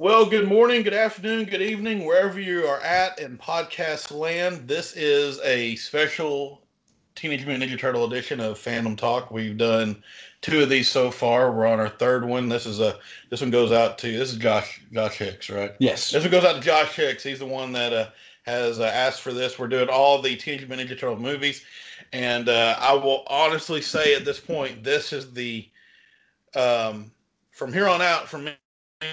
Well, good morning, good afternoon, good evening, wherever you are at in podcast land. This is a special Teenage Mutant Ninja Turtle edition of Fandom Talk. We've done two of these so far. We're on our third one. This is a this one goes out to this is Josh Josh Hicks, right? Yes. This one goes out to Josh Hicks. He's the one that uh, has uh, asked for this. We're doing all the Teenage Mutant Ninja Turtle movies, and uh, I will honestly say at this point, this is the um, from here on out for me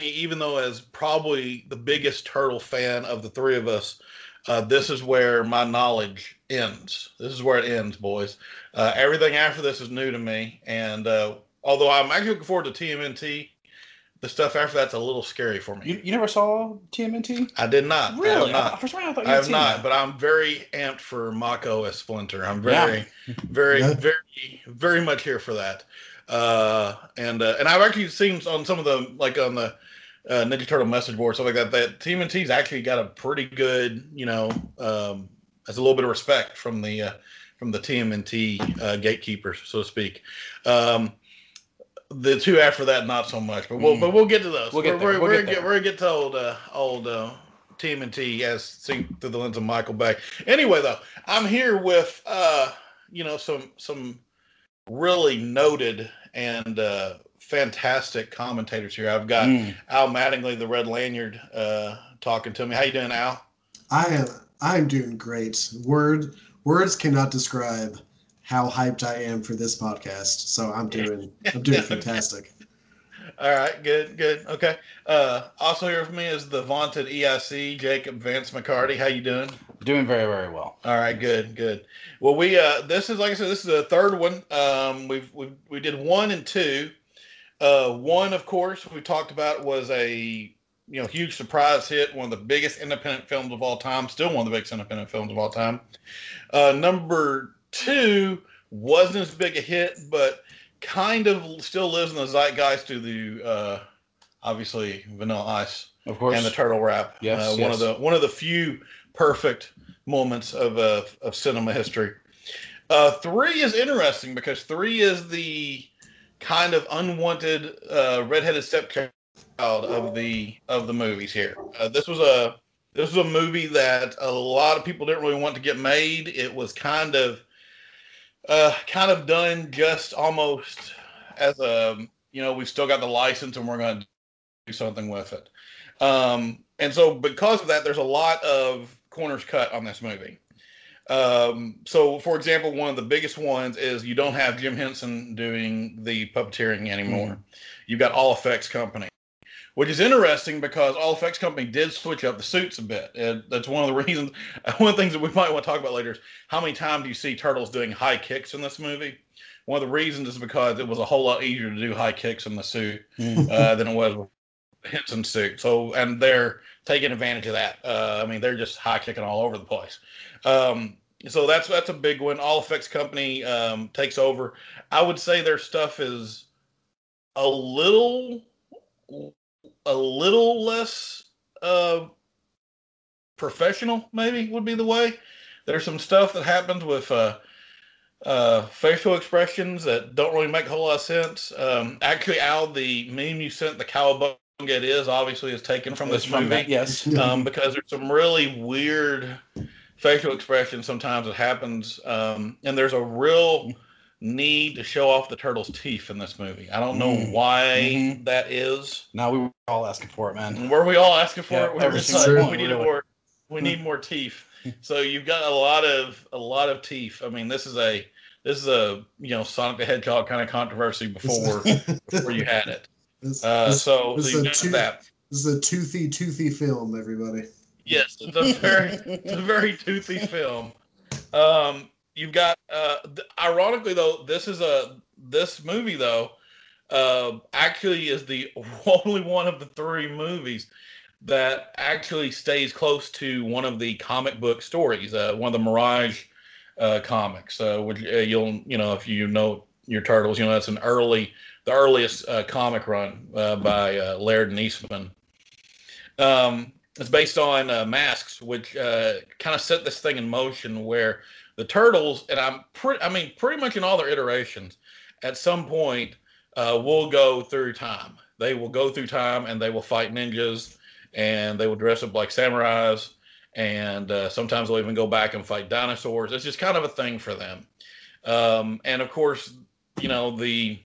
even though as probably the biggest turtle fan of the three of us, uh, this is where my knowledge ends. This is where it ends, boys. Uh, everything after this is new to me, and uh, although I'm actually looking forward to TMNT, the stuff after that's a little scary for me. You, you never saw TMNT? I did not. Really? I have not. For some reason, I thought you I had have seen not, that. but I'm very amped for Mako as Splinter. I'm very, very, Yeah. very, very much here for that. Uh, and uh, and I've actually seen on some of the like on the uh, Ninja Turtle message board stuff like that that TMNT's actually got a pretty good, you know, um, has a little bit of respect from the uh, from the TMNT uh, gatekeepers, so to speak. Um, the two after that, not so much, but we'll Mm. but we'll get to those. We'll get we're, We'll we're get gonna get, there. we're gonna get to old uh, old uh, TMNT as seen through the lens of Michael Bay. Anyway, though, I'm here with uh, you know some some really noted and uh, fantastic commentators here. I've got Mm. Al Mattingly, the Red Lanyard, uh, talking to me. How you doing, Al? I am I'm doing great. Word words cannot describe how hyped I am for this podcast. So I'm doing I'm doing fantastic. All right, good, good. Okay. Uh, also here with me is the vaunted EIC, Jacob Vance McCarty. How you doing? Doing very, very well. All right, good, good. Well, we uh, this is like I said, this is the third one. Um, we've we we did one and two. Uh, one, of course, we talked about was a you know huge surprise hit, one of the biggest independent films of all time, still one of the biggest independent films of all time. Uh, number two wasn't as big a hit, but kind of still lives in the zeitgeist to the uh, obviously Vanilla Ice Of course. and the turtle rap. Yes, uh, one of the one of the few perfect moments of uh, of cinema history. Uh, three is interesting because three is the kind of unwanted uh, redheaded stepchild of the of the movies here. Uh, this was a this was a movie that a lot of people didn't really want to get made. It was kind of uh, kind of done just almost as a you know we've still got the license and we're going to do something with it. Um, and so because of that, there's a lot of corners cut on this movie. Um, so for example, one of the biggest ones is you don't have Jim Henson doing the puppeteering anymore. You've got All Effects Company, which is interesting because All Effects Company did switch up the suits a bit. And that's one of the reasons. One of the things that we might want to talk about later is how many times do you see turtles doing high kicks in this movie? One of the reasons is because it was a whole lot easier to do high kicks in the suit Mm. uh, than it was Henson suit. So, and they're taking advantage of that. Uh, I mean, they're just high kicking all over the place. Um, so that's that's a big one. All Effects Company um, takes over. I would say their stuff is a little a little less uh, professional. Maybe would be the way. There's some stuff that happens with. Uh, uh, facial expressions that don't really make a whole lot of sense. Um, actually, Al, the meme you sent, the cowabunga it is, obviously is taken from this from movie that, yes. um, because there's some really weird facial expressions sometimes that happens, um, and there's a real need to show off the turtle's teeth in this movie. I don't know Mm. why Mhm. that is. Now we were all asking for it, man. Were we all asking for Yeah, it? We were just like, we need really. more. We need more teeth. So you've got a lot of a lot of teeth. I mean, this is a this is a you know Sonic the Hedgehog kind of controversy before before you had it. This, Uh, this- so this so is a got that. this is a toothy, toothy film, everybody. Yes, it's a very a very toothy film. Um, you've got uh, th- ironically though, this is a this movie though uh, actually is the only one of the three movies that actually stays close to one of the comic book stories, uh, one of the Mirage uh, comics, uh, which uh, you'll you know if you know your turtles, you know that's an early the earliest uh, comic run uh, by uh, Laird and Eastman. Um, it's based on uh, masks, which uh, kind of set this thing in motion where the turtles, and I'm pretty, I mean, pretty much in all their iterations, at some point, uh, will go through time. They will go through time and they will fight ninjas and they will dress up like samurais and sometimes they'll even go back and fight dinosaurs. It's just kind of a thing for them. Um, and of course, you know the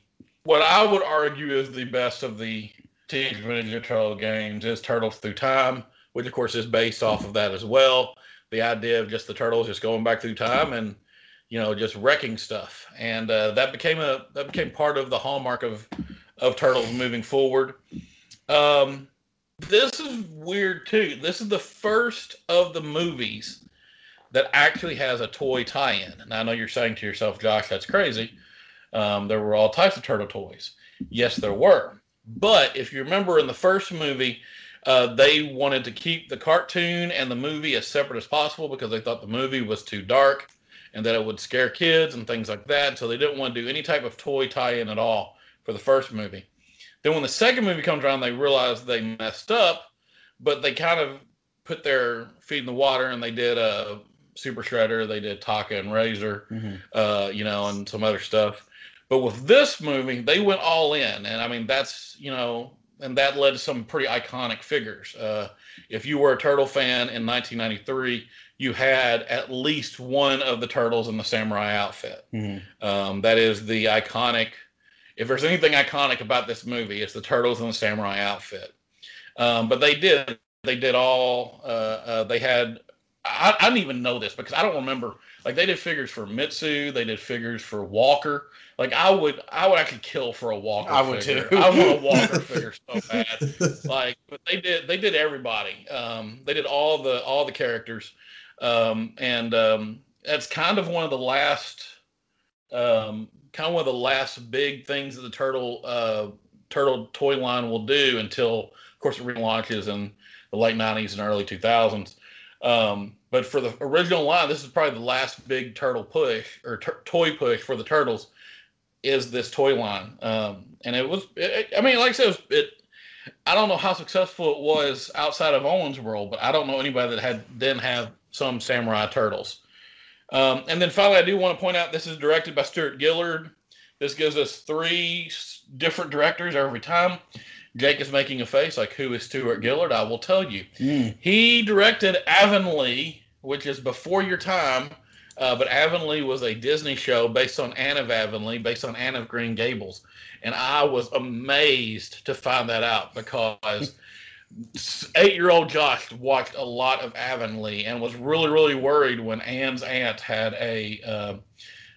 what I would argue is the best of the Teenage Mutant Ninja Turtle games is Turtles Through Time, which of course is based off of that as well. The idea of just the turtles just going back through time and you know just wrecking stuff, and uh, that became a that became part of the hallmark of of Turtles moving forward. Um, this is weird too. This is the first of the movies that actually has a toy tie-in. And I know you're saying to yourself, Josh, that's crazy. Um, there were all types of turtle toys. Yes, there were. But if you remember in the first movie, uh, they wanted to keep the cartoon and the movie as separate as possible because they thought the movie was too dark and that it would scare kids and things like that. So they didn't want to do any type of toy tie-in at all for the first movie. Then when the second movie comes around, they realize they messed up, but they kind of put their feet in the water and they did a Super Shredder, they did Tokka and Rahzar, Mm-hmm. uh, you know, and some other stuff. But with this movie, they went all in, and I mean that's you know, and that led to some pretty iconic figures. Uh, if you were a turtle fan in 1993, you had at least one of the turtles in the samurai outfit. Mm-hmm. Um, that is the iconic. If there's anything iconic about this movie, it's the turtles in the samurai outfit. Um, but they did. They did all. Uh, uh, they had. I, I didn't even know this because I don't remember. Like they did figures for Mitsu. They did figures for Walker. Like I would. I would actually kill for a Walker. I would figure. too. I want a Walker figure so bad like but they did they did everybody um they did all the all the characters um and um that's kind of one of the last um kind of one of the last big things that the turtle uh turtle toy line will do until of course it relaunches in the late 90s and early 2000s um but for the original line this is probably the last big turtle push or tur toy push for the turtles is this toy line um and it was it, i mean like i said it, was, it I don't know how successful it was outside of Owen's world, but I don't know anybody that had didn't have some samurai turtles. Um, and then finally, I do want to point out this is directed by Stuart Gillard. This gives us three different directors every time. Jake is making a face like, "Who is Stuart Gillard?" I will tell you. Mm. He directed Avonlea, which is before your time, uh, but Avonlea was a Disney show based on Anne of Avonlea, based on Anne of Green Gables, and I was amazed to find that out because eight-year-old Josh watched a lot of Avonlea and was really, really worried when Anne's aunt had a uh,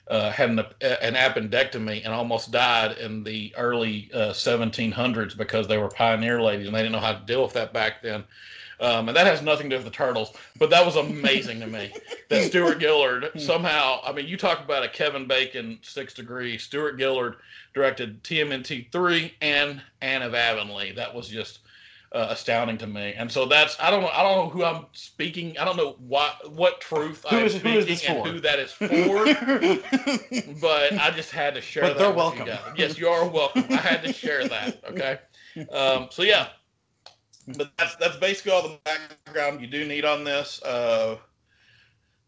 uh, had an, an appendectomy and almost died in the early uh, 1700s because they were pioneer ladies and they didn't know how to deal with that back then. Um, and that has nothing to do with the turtles, but that was amazing to me that Stuart Gillard somehow. I mean, you talk about a Kevin Bacon six degree. Stuart Gillard directed TMNT three and Anne of Avonlea. That was just uh, astounding to me. And so that's I don't know I don't know who I'm speaking. I don't know what what truth Who I'm is- who is speaking this and who that is for. but I just had to share But that. they're with welcome. You guys. yes, you are welcome. I had to share that. Okay. Um, so yeah, but that's that's basically all the background you do need on this. Uh,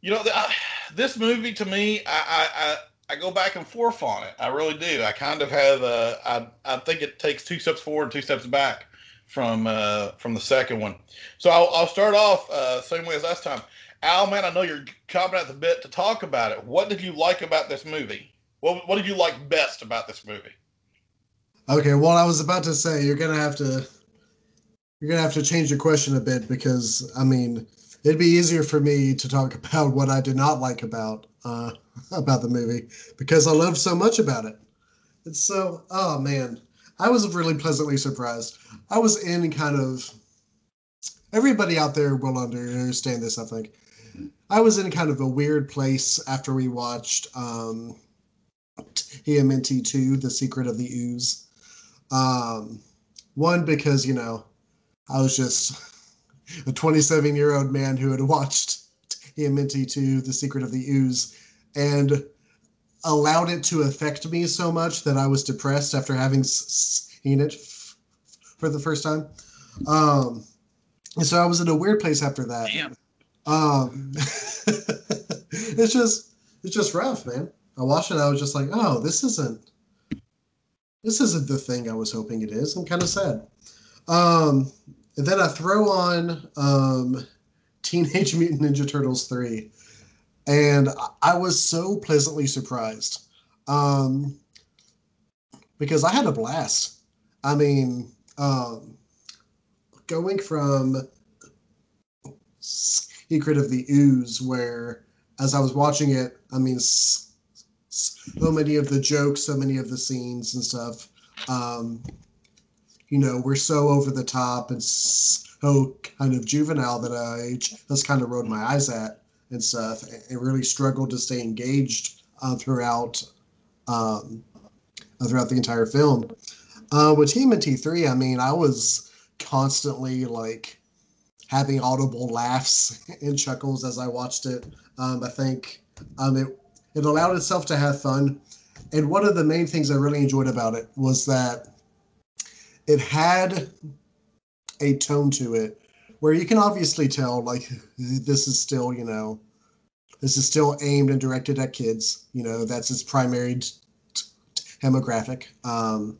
you know, the, I, this movie to me, I, I I go back and forth on it. I really do. I kind of have. Uh, I I think it takes two steps forward and two steps back from uh, from the second one. So I'll, I'll start off uh, same way as last time. Al, man, I know you're chomping at the bit to talk about it. What did you like about this movie? What What did you like best about this movie? Okay, well, I was about to say you're gonna have to you're gonna have to change your question a bit because I mean it'd be easier for me to talk about what I did not like about uh, about the movie because I loved so much about it. It's so oh man, I was really pleasantly surprised. I was in kind of everybody out there will understand this. I think I was in kind of a weird place after we watched um, TMNT two, The Secret of the Ooze. Um, one because you know I was just a 27 year old man who had watched TMNT 2, The Secret of the Ooze, and allowed it to affect me so much that I was depressed after having seen it f- for the first time. Um, and so I was in a weird place after that. Damn. Um, it's just it's just rough, man. I watched it. And I was just like, oh, this isn't this isn't the thing I was hoping it is. I'm kind of sad. Um, and then I throw on um, Teenage Mutant Ninja Turtles 3, and I was so pleasantly surprised um, because I had a blast. I mean, um, going from Secret of the Ooze, where as I was watching it, I mean, so many of the jokes, so many of the scenes and stuff, um, you know, we're so over the top and so kind of juvenile that I just kind of rolled my eyes at and stuff, and really struggled to stay engaged uh, throughout um, throughout the entire film. Uh, with TMNT three, I mean, I was constantly like having audible laughs and chuckles as I watched it. Um, I think um, it it allowed itself to have fun, and one of the main things I really enjoyed about it was that it had a tone to it where you can obviously tell like this is still you know this is still aimed and directed at kids. You know that's its primary t- t- demographic. Um,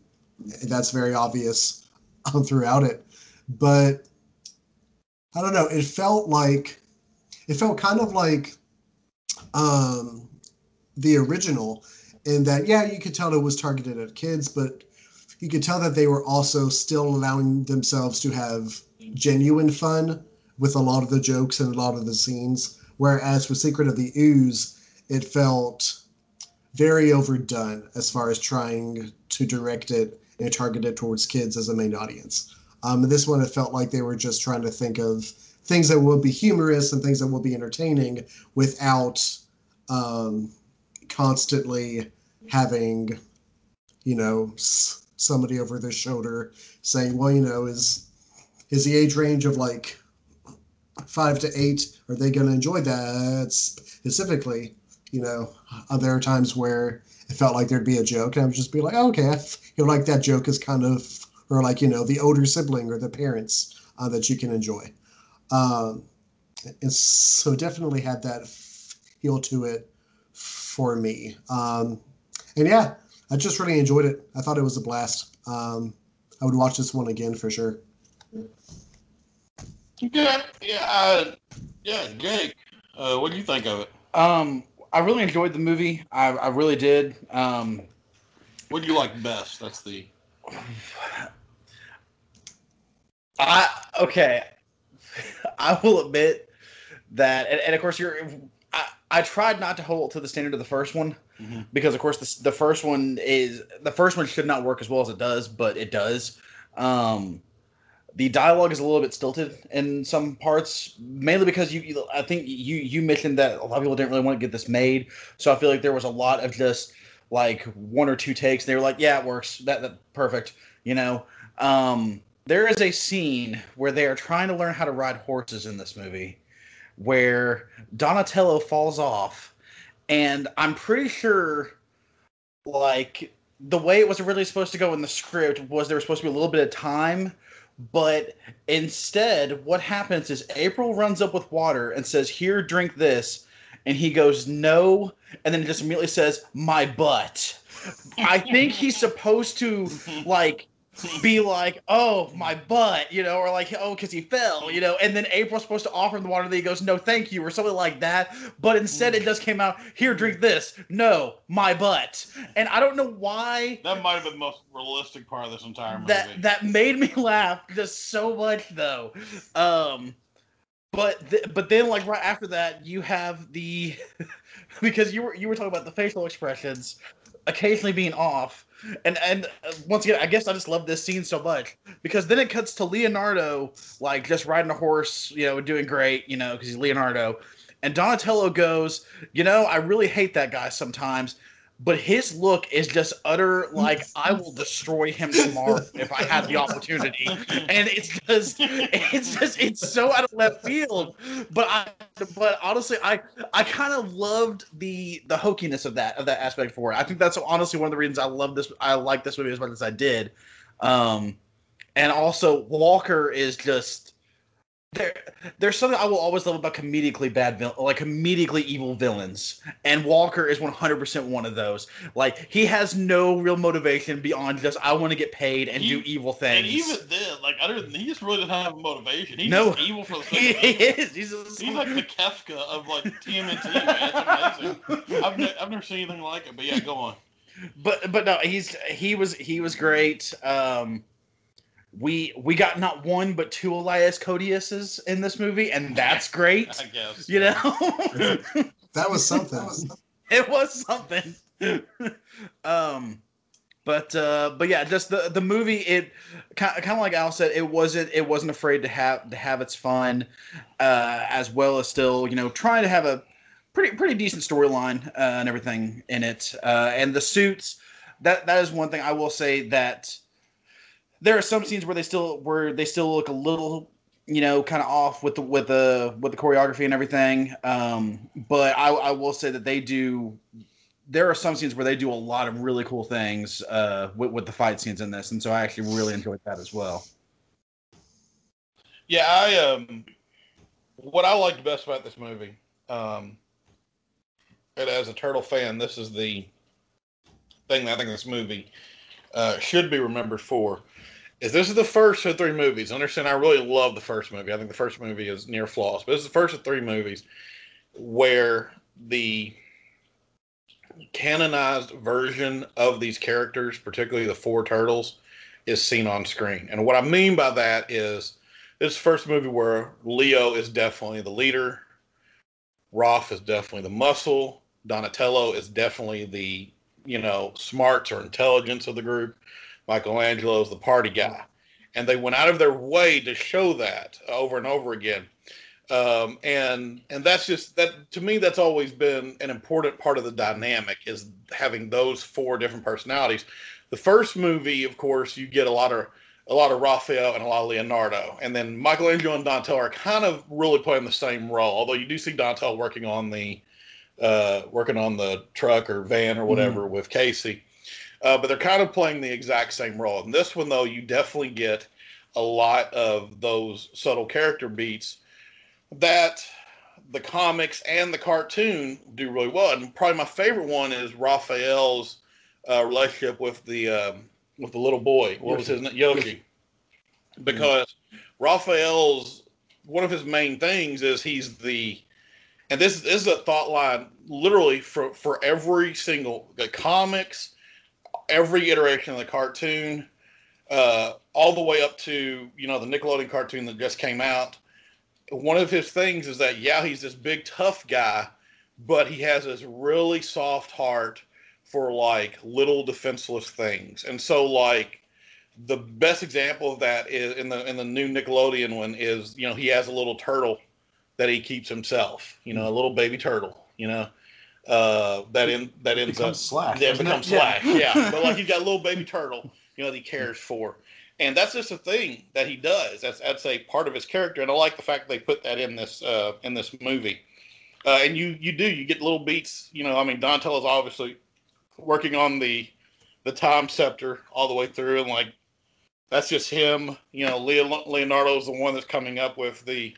that's very obvious um, throughout it. But i don't know it felt like it felt kind of like um, the original in that yeah you could tell it was targeted at kids but you could tell that they were also still allowing themselves to have genuine fun with a lot of the jokes and a lot of the scenes. Whereas with Secret of the Ooze, it felt very overdone as far as trying to direct it and target it towards kids as a main audience. Um, this one, it felt like they were just trying to think of things that will be humorous and things that will be entertaining without um, constantly having, you know, somebody over their shoulder saying, well, you know, is is the age range of like five to eight, are they going to enjoy that specifically? You know, there are times where it felt like there'd be a joke, and I would just be like, oh, okay, I feel like that joke is kind of, or like, you know, the older sibling or the parents uh, that you can enjoy. Um, and so definitely had that feel to it for me. Um, and yeah, I just really enjoyed it. I thought it was a blast. Um, I would watch this one again for sure. Yeah, yeah, uh, yeah. Jake, uh, what do you think of it? Um, I really enjoyed the movie. I, I really did. Um, What do you like best? That's the I okay. I will admit that, and, and of course, you're. I, tried not to hold to the standard of the first one Mhm. because, of course, the, the first one is the first one should not work as well as it does, but it does. Um, the dialogue is a little bit stilted in some parts, mainly because you, you. I think you you mentioned that a lot of people didn't really want to get this made, so I feel like there was a lot of just like one or two takes. And they were like, "Yeah, it works. That that perfect," you know. Um, there is a scene where they are trying to learn how to ride horses in this movie where Donatello falls off and I'm pretty sure like the way it was originally supposed to go in the script was there was supposed to be a little bit of time but instead what happens is April runs up with water and says here drink this and he goes no and then just immediately says my butt. I think he's supposed to like be like, "Oh, my butt," you know, or like, "Oh, because he fell," you know, and then April's supposed to offer him the water, and then he goes, "No, thank you," or something like that. But instead, it just came out, "Here, drink this." No, my butt, and I don't know why that might have been the most realistic part of this entire movie. that that made me laugh just so much, though. Um, but th- but then like right after that, you have the because you were you were talking about the facial expressions occasionally being off. And and uh, once again, I guess I just love this scene so much because then it cuts to Leonardo like just riding a horse, you know, doing great, you know, because he's Leonardo. And Donatello goes, you know, I really hate that guy sometimes, but his look is just utter like I will destroy him tomorrow if I had the opportunity. And it's just, it's just, it's so out of left field. But I, but honestly, I, I kind of loved the the hokiness of that of that aspect for it. I think that's honestly one of the reasons I love this. I like this movie as much as I did. Um, and also Walker is just there there's something I will always love about comedically bad vil- like comedically evil villains, and Walker is 100% one of those. Like he has no real motivation beyond just I want to get paid and He- do evil things. And even then, like other don't, he just really doesn't have a motivation. He's No. just evil for the he, sake of evil. is. He's, He's like the Kefka of like TMNT, man. It's amazing. I've, ne- I've never seen anything like it. But yeah, go on. but but no, he's he was he was great. Um, we we got not one but two Elias Koteases in this movie, and that's great. I guess. You know, That was something. it was something. um, but uh, but yeah, just the the movie. It kind of like Al said, it wasn't it wasn't afraid to have to have its fun, uh, as well as still you know trying to have a pretty pretty decent storyline uh, and everything in it. Uh, and the suits that that is one thing I will say that there are some scenes where they still where they still look a little you know kind of off with the with the with the choreography and everything um but I, I will say that they do there are some scenes where they do a lot of really cool things uh with, with the fight scenes in this and so i actually really enjoyed that as well Yeah, I um, what I liked best about this movie, um, and as a turtle fan, this is the thing that I think this movie uh, should be remembered for. Is this is the first of three movies? Understand? I really love the first movie. I think the first movie is near flawless, but is the first of three movies where the canonized version of these characters, particularly the four turtles, is seen on screen. And what I mean by that is this first movie where Leo is definitely the leader, Raph is definitely the muscle, Donatello is definitely the you know smarts or intelligence of the group, Michelangelo is the party guy, and they went out of their way to show that over and over again. Um, and and that's just that to me that's always been an important part of the dynamic is having those four different personalities. The first movie, of course, you get a lot of a lot of Raphael and a lot of Leonardo, and then Michelangelo and Donatello are kind of really playing the same role. Although you do see Donatello working on the uh, working on the truck or van or whatever with Casey, uh, but they're kind of playing the exact same role. In this one, though, you definitely get a lot of those subtle character beats that the comics and the cartoon do really well. And probably my favorite one is Raphael's uh, relationship with the um, with the little boy. What was his name? Yoshi. Because Raphael's one of his main things is he's the and this, this is a thought line literally for for every single the comics, every iteration of the cartoon, uh, all the way up to you know the Nickelodeon cartoon that just came out. One of his things is that yeah he's this big tough guy but he has this really soft heart for like little defenseless things. And so like the best example of that is in the in the new nickelodeon one is you know he has a little turtle that he keeps himself you know a little baby turtle you know uh that in that ends up becomes Slash. yeah, doesn't it? becomes Slash. Yeah. but like he's got a little baby turtle, you know, that he cares for, and that's just a thing that he does. That's that's a part of his character, and I like the fact they put that in this uh, in this movie. Uh, and you you do you get little beats. You know, I mean, Donatello's obviously working on the the time scepter all the way through, and like that's just him. You know, Leo, Leonardo's the one that's coming up with the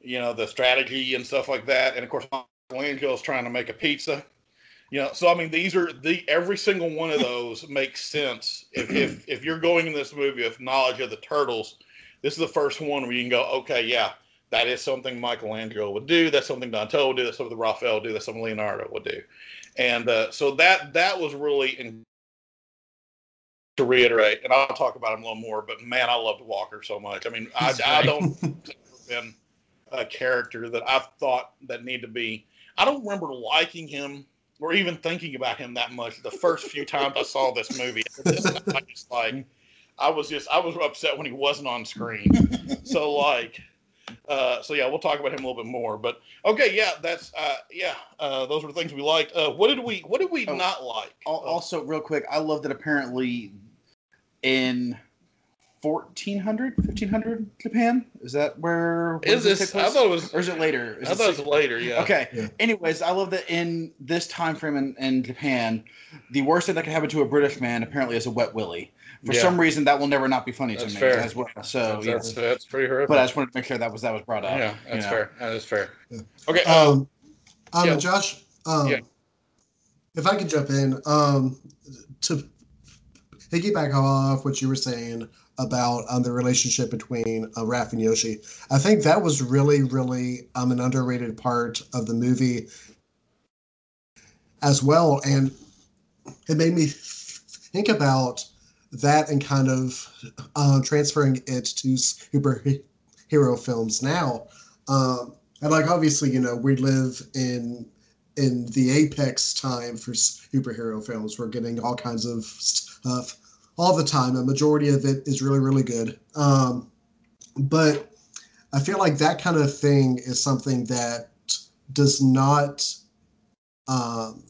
you know the strategy and stuff like that, and of course Michelangelo's trying to make a pizza. You know, so I mean, these are the every single one of those makes sense. If if if you're going in this movie with knowledge of the turtles, this is the first one where you can go, okay, yeah, that is something Michelangelo would do. That's something Donatello would do. That's something Raphael would do. That's something Leonardo would do. And uh, so that that was really in, to reiterate, and I'll talk about him a little more. But man, I loved Walker so much. I mean, I, I don't been a character that I've thought that need to be. I don't remember liking him or even thinking about him that much the first few times I saw this movie. This I just like I was just I was upset when he wasn't on screen. so like uh, so yeah, we'll talk about him a little bit more. But okay, yeah, that's uh, yeah, uh, those were the things we liked. Uh, what did we what did we Oh. not like? Al- Also, real quick, I love that apparently in 1400, 1500 Japan. Is that where? Is does it this? I thought it was. or is it later? Is I it thought it was later. Yeah. Okay. Yeah. Anyways, I love that in this time frame in, in Japan, the worst thing that can happen to a British man apparently is a wet willy. For Yeah. some reason, that will never not be funny That's to me fair. as well. So That's, yeah. that's, that's pretty horrific. but I just wanted to make sure that was that was brought up. yeah, that's you know. fair. That is fair. Yeah. Okay. Um, um, Yeah. Josh, um, Yeah. if I could jump in, um, to piggyback off what you were saying about um, the relationship between uh, Raph and Yoshi, I think that was really, really um, an underrated part of the movie as well. And it made me think about that and kind of uh, transferring it to superhero films now. Um, and like obviously, you know, we live in in the apex time for superhero films. We're getting all kinds of stuff all the time. A majority of it is really, really good. Um, but I feel like that kind of thing is something that does not um,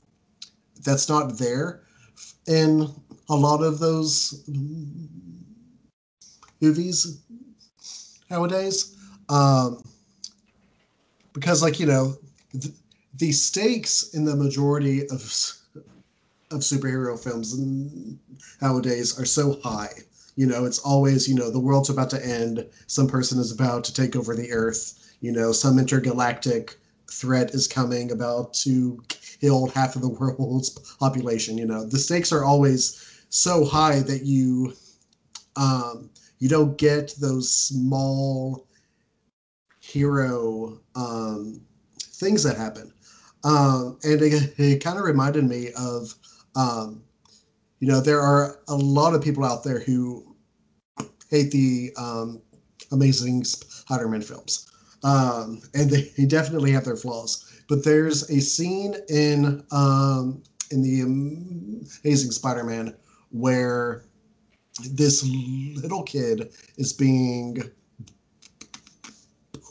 that's not there in a lot of those movies nowadays. Um, because, like, you know, th- the stakes in the majority of of superhero films nowadays are so high. You know, it's always, you know, the world's about to end, some person is about to take over the earth, you know, some intergalactic threat is coming about to kill half of the world's population, you know. The stakes are always so high that you um you don't get those small hero um things that happen. Um, and it, it kind of reminded me of, um, you know, there are a lot of people out there who hate the um, Amazing Spider-Man films, um, and they, they definitely have their flaws. But there's a scene in um, in the Amazing Spider-Man where this little kid is being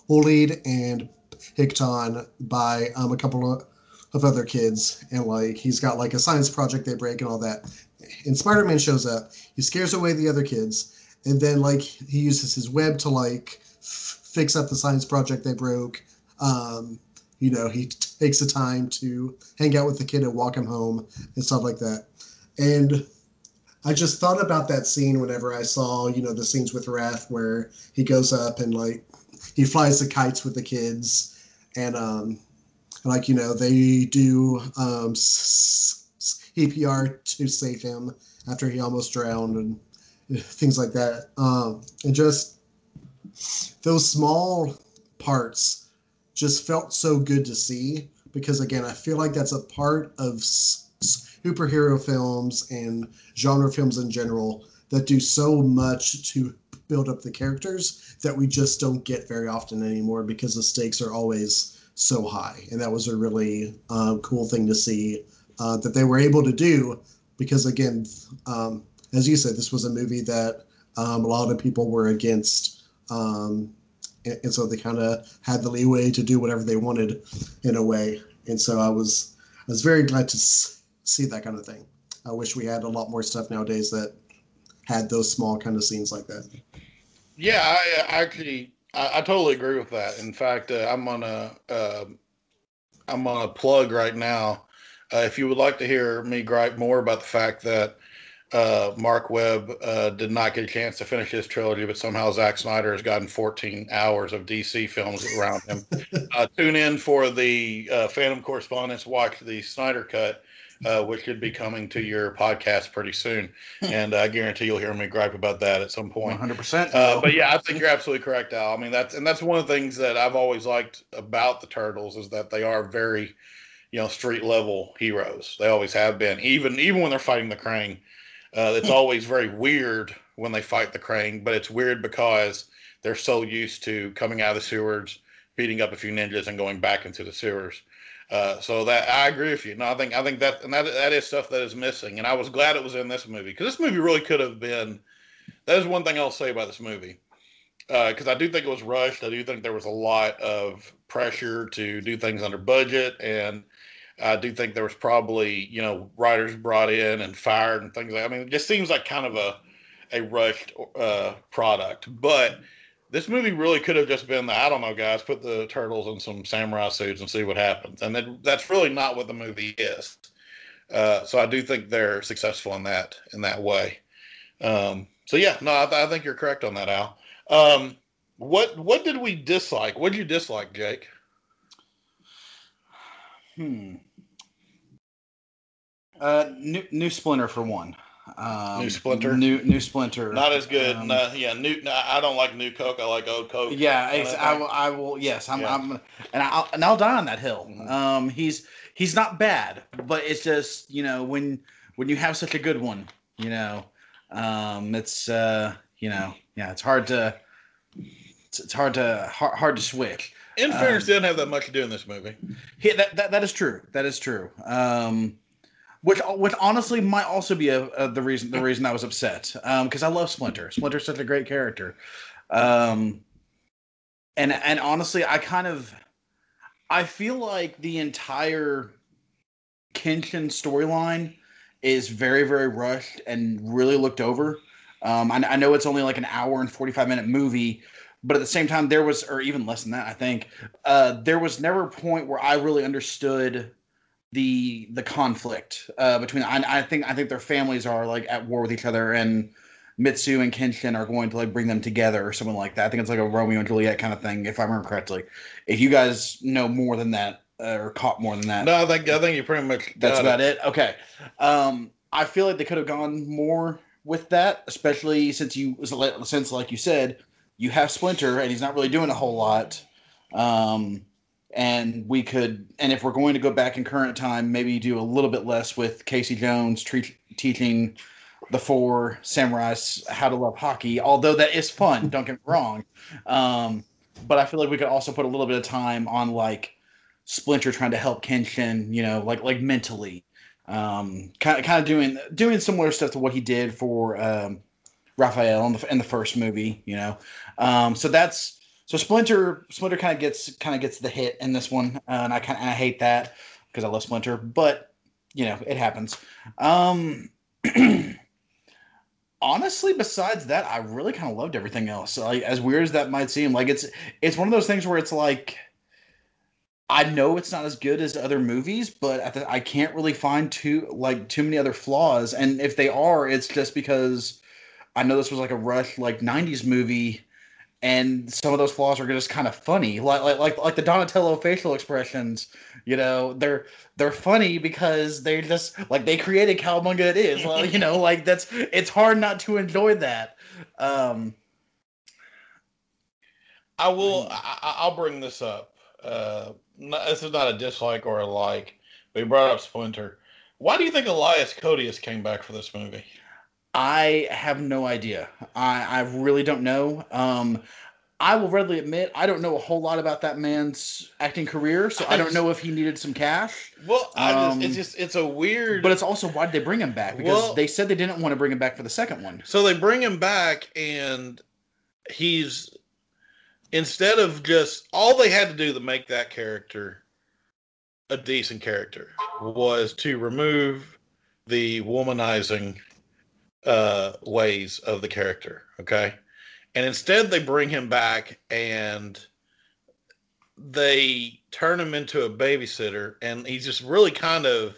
bullied and picked on by um, a couple of, of other kids and like he's got like a science project they break and all that. And spider-man shows up he scares away the other kids and then like he uses his web to like f- fix up the science project they broke. Um, you know he t- takes the time to hang out with the kid and walk him home and stuff like that. And i just thought about that scene whenever i saw you know the scenes with Raph where he goes up and like he flies the kites with the kids. And um like you know they do um CPR to save him after he almost drowned and things like that. Um and just those small parts just felt so good to see because again i feel like that's a part of superhero films and genre films in general that do so much to build up the characters that we just don't get very often anymore because the stakes are always so high. And that was a really uh, cool thing to see uh, that they were able to do because, again, um, as you said, this was a movie that um, a lot of people were against. Um, and, and so they kind of had the leeway to do whatever they wanted in a way. And so I was I was very glad to see that kind of thing. I wish we had a lot more stuff nowadays that had those small kind of scenes like that. Yeah, I, I actually, I, I totally agree with that. In fact, uh, I'm on a, uh, I'm on a plug right now. Uh, if you would like to hear me gripe more about the fact that uh, Marc Webb uh, did not get a chance to finish his trilogy, but somehow Zack Snyder has gotten 14 hours of DC films around him. uh, tune in for the uh, Phantom Correspondence. Watch the Snyder Cut, uh, which should be coming to your podcast pretty soon, and I guarantee you'll hear me gripe about that at some point. 100%. Uh, but yeah, I think you're absolutely correct, Al. I mean, that's and that's one of the things that I've always liked about the Turtles is that they are very, you know, street level heroes. They always have been. Even even when they're fighting the Krang, uh, it's always very weird when they fight the Krang. But it's weird because they're so used to coming out of the sewers, beating up a few ninjas, and going back into the sewers. Uh, so that I agree with you. No, I think I think that and that that is stuff that is missing, and I was glad it was in this movie because this movie really could have been. That is one thing I'll say about this movie because I do think it was rushed. I do think there was a lot of pressure to do things under budget, and I do think there was probably you know writers brought in and fired and things like. I mean, it just seems like kind of a a rushed uh, product. But this movie really could have just been the I don't know, guys, put the turtles in some samurai suits and see what happens. And that, that's really not what the movie is. Uh, so I do think they're successful in that in that way. Um, so yeah, no, I, I, think you're correct on that, Al. Um, what what did we dislike? What did you dislike, Jake? Hmm. Uh, new new Splinter for one. Um, new Splinter. New new Splinter. Not as good. Um, no, yeah, new. No, I don't like new Coke. I like old Coke. Yeah, ex- I, will, I will. Yes, I'm. Yeah. I'm. And I'll and I'll die on that hill. Mm-hmm. Um, he's he's not bad, but it's just you know when when you have such a good one, you know, um, it's uh, you know, yeah, it's hard to it's, it's hard to hard, hard to switch. In fairness, um, didn't have that much to do in this movie. Yeah, that, that that is true. That is true. Um, which which honestly might also be a, a the reason the reason I was upset because um, I love Splinter. Splinter's such a great character, um, and and honestly, I kind of I feel like the entire Kenshin storyline is very very rushed and really looked over. Um, I, I know it's only like an hour and forty five minute movie, but at the same time, there was, or even less than that, I think, uh, there was never a point where I really understood the the conflict uh, between. I, I think I think their families are like at war with each other, and Mitsu and Kenshin are going to like bring them together or something like that. I think it's like a Romeo and Juliet kind of thing, if I remember correctly. If you guys know more than that uh, or caught more than that, no, I think I think you pretty much. That's about it. it. Okay, um, I feel like they could have gone more with that, especially since you since like you said, you have Splinter and he's not really doing a whole lot. Um, and we could and if we're going to go back in current time maybe do a little bit less with casey jones tre- teaching the four samurais how to love hockey although that is fun don't get me wrong. Um, but i feel like we could also put a little bit of time on like splinter trying to help kenshin you know like like mentally. Um, kind of kind of doing doing similar stuff to what he did for um, raphael in the, in the first movie you know. Um, so that's so Splinter Splinter kind of gets kind of gets the hit in this one, uh, and I kind I hate that because I love Splinter, but you know it happens. Um, honestly, besides that, I really kind of loved everything else. Like as weird as that might seem, like it's it's one of those things where it's like. I know it's not as good as other movies, but the, I can't really find too like too many other flaws. And if they are, it's just because I know this was like a rush like '90s movie and some of those flaws are just kind of funny. Like like like, like the donatello facial expressions you know they're they're funny because they just like they created cowabunga it is. You know like that's it's hard not to enjoy that. Um i will I, will bring this up. Uh this is not a dislike or a like but you brought up splinter. Why do you think elias koteas came back for this movie I have no idea. I, I really don't know. Um, I will readily admit I don't know a whole lot about that man's acting career, so I, don't know if he needed some cash. Well, I um, just, it's just it's a weird. But it's also why did they bring him back? Because well, they said they didn't want to bring him back for the second one. So they bring him back, and he's instead of just all they had to do to make that character a decent character was to remove the womanizing uh, ways of the character. Okay. And instead, they bring him back and they turn him into a babysitter. And he's just really kind of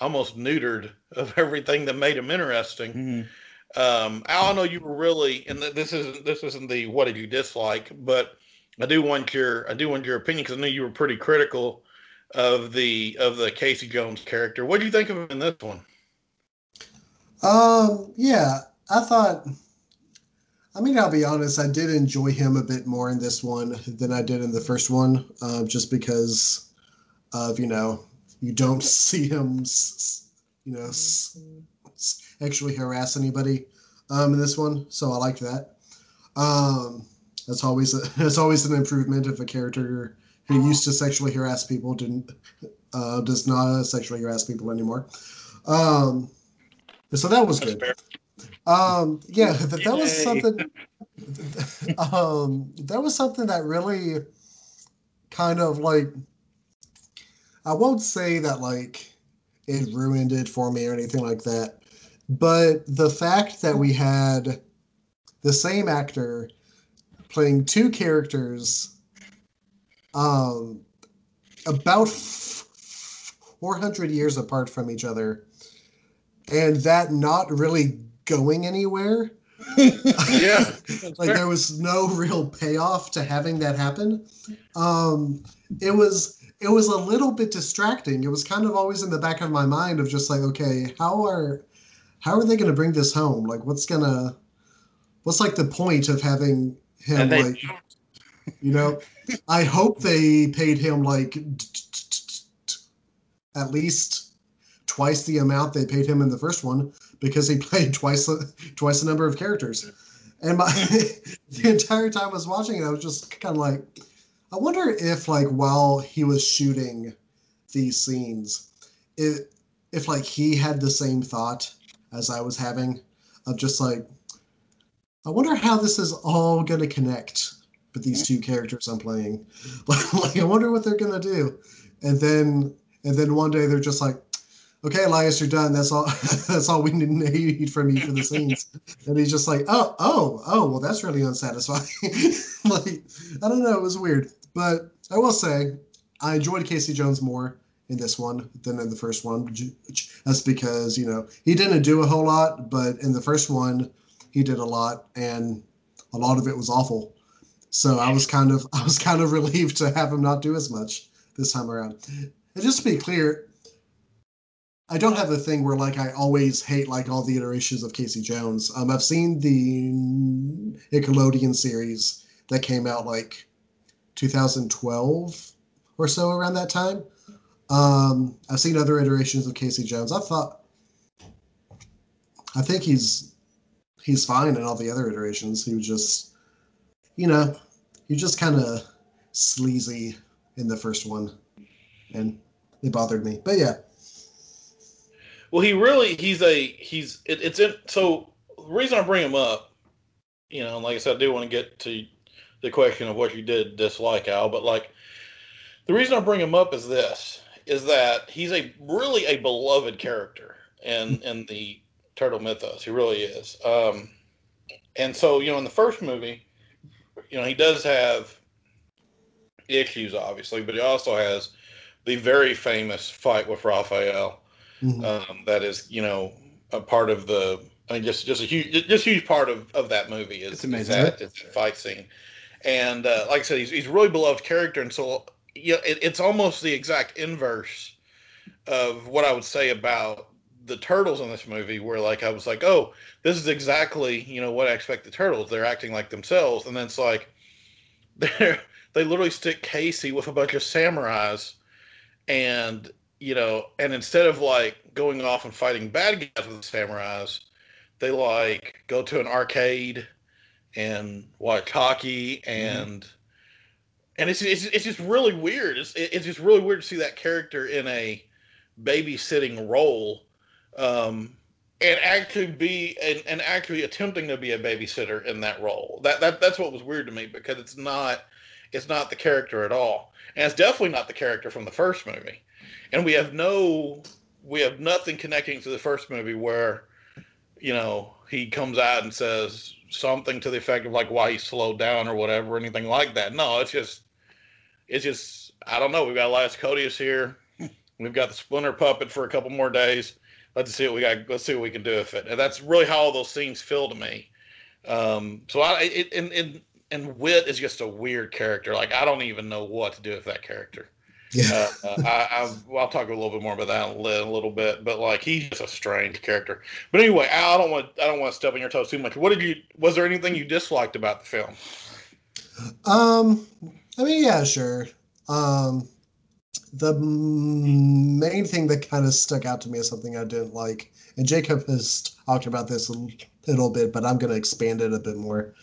almost neutered of everything that made him interesting. Mm-hmm. Um, Al, I know you were really, and this isn't this isn't the what did you dislike, but I do want your I do want your opinion because I know you were pretty critical of the of the Casey Jones character. What do you think of him in this one? Um, yeah, I thought. I mean, I'll be honest. I did enjoy him a bit more in this one than I did in the first one, uh, just because of you know you don't see him, you know, actually harass anybody um, in this one. So I liked that. Um, that's always a, that's always an improvement if a character who used to sexually harass people didn't uh, does not sexually harass people anymore. Um, so that was That's good. Um, yeah, that, that was something. um, that was something that really kind of like. I won't say that like it ruined it for me or anything like that, but the fact that we had the same actor playing two characters um, about 400 years apart from each other and that not really going anywhere. Yeah, like there was no real payoff to having that happen. Um it was it was a little bit distracting. It was kind of always in the back of my mind of just like okay how are how are they going to bring this home? Like what's gonna what's like the point of having him they like you know? I hope they paid him like at least twice the amount they paid him in the first one because he played twice the twice the number of characters. And my the entire time i was watching it i was just kind of like i wonder if like while he was shooting these scenes if if like he had the same thought as i was having of just like i wonder how this is all going to connect with these two characters i'm playing. Like i wonder what they're going to do. And then and then one day they're just like okay elias you're done. That's all that's all we need from you for the scenes. And he's just like oh oh oh well that's really unsatisfying. Like i don't know it was weird. But i will say i enjoyed casey jones more in this one than in the first one that's because you know he didn't do a whole lot but in the first one he did a lot and a lot of it was awful. So i was kind of i was kind of relieved to have him not do as much this time around. And just to be clear I don't have a thing where like I always hate like all the iterations of Casey Jones. Um, I've seen the Nickelodeon series that came out like 2012 or so around that time. Um, I've seen other iterations of Casey Jones. I thought, I think he's he's fine in all the other iterations. He was just, you know, he just kind of sleazy in the first one, and it bothered me. But yeah. Well, he really he's a he's it, it's in so the reason I bring him up, you know, like I said, I do want to get to the question of what you did dislike Al, but like the reason I bring him up is this is that he's a really a beloved character in in the turtle mythos. He really is. Um, and so you know, in the first movie, you know, he does have issues, obviously, but he also has the very famous fight with Raphael Mm-hmm. Um, that is, you know, a part of the. I mean, just just a huge, just huge part of, of that movie is, it's amazing. Is that, fight scene, and uh, like I said, he's he's a really beloved character, and so yeah, it, it's almost the exact inverse of what I would say about the turtles in this movie, where like I was like, oh, this is exactly you know what I expect the turtles. They're acting like themselves, and then it's like they they literally stick Casey with a bunch of samurais, and you know, and instead of like going off and fighting bad guys with the samurais, they like go to an arcade and watch hockey mm-hmm. and mm-hmm. and it's, it's it's just really weird. It's it's just really weird to see that character in a babysitting role, um, and actually be and, and actually attempting to be a babysitter in that role. That that that's what was weird to me because it's not it's not the character at all, and it's definitely not the character from the first movie and we have no we have nothing connecting to the first movie where you know he comes out and says something to the effect of like why he slowed down or whatever anything like that. No it's just it's just i don't know. We've got elias Koteas here. We've got the splinter puppet for a couple more days. Let's see what we got let's see what we can do with it. And that's really how all those scenes feel to me. Um so i it, and and and Whit is just a weird character. Like i don't even know what to do with that character yeah, uh, uh I, I, will talk a little bit more about that in a little bit. But like, he's just a strange character. But anyway, I don't want I don't want to step on your toes too much. What did you? Was there anything you disliked about the film? Um, I mean, yeah, sure. Um, the main thing that kind of stuck out to me as something I didn't like, and Jacob has talked about this a little bit, but I'm going to expand it a bit more.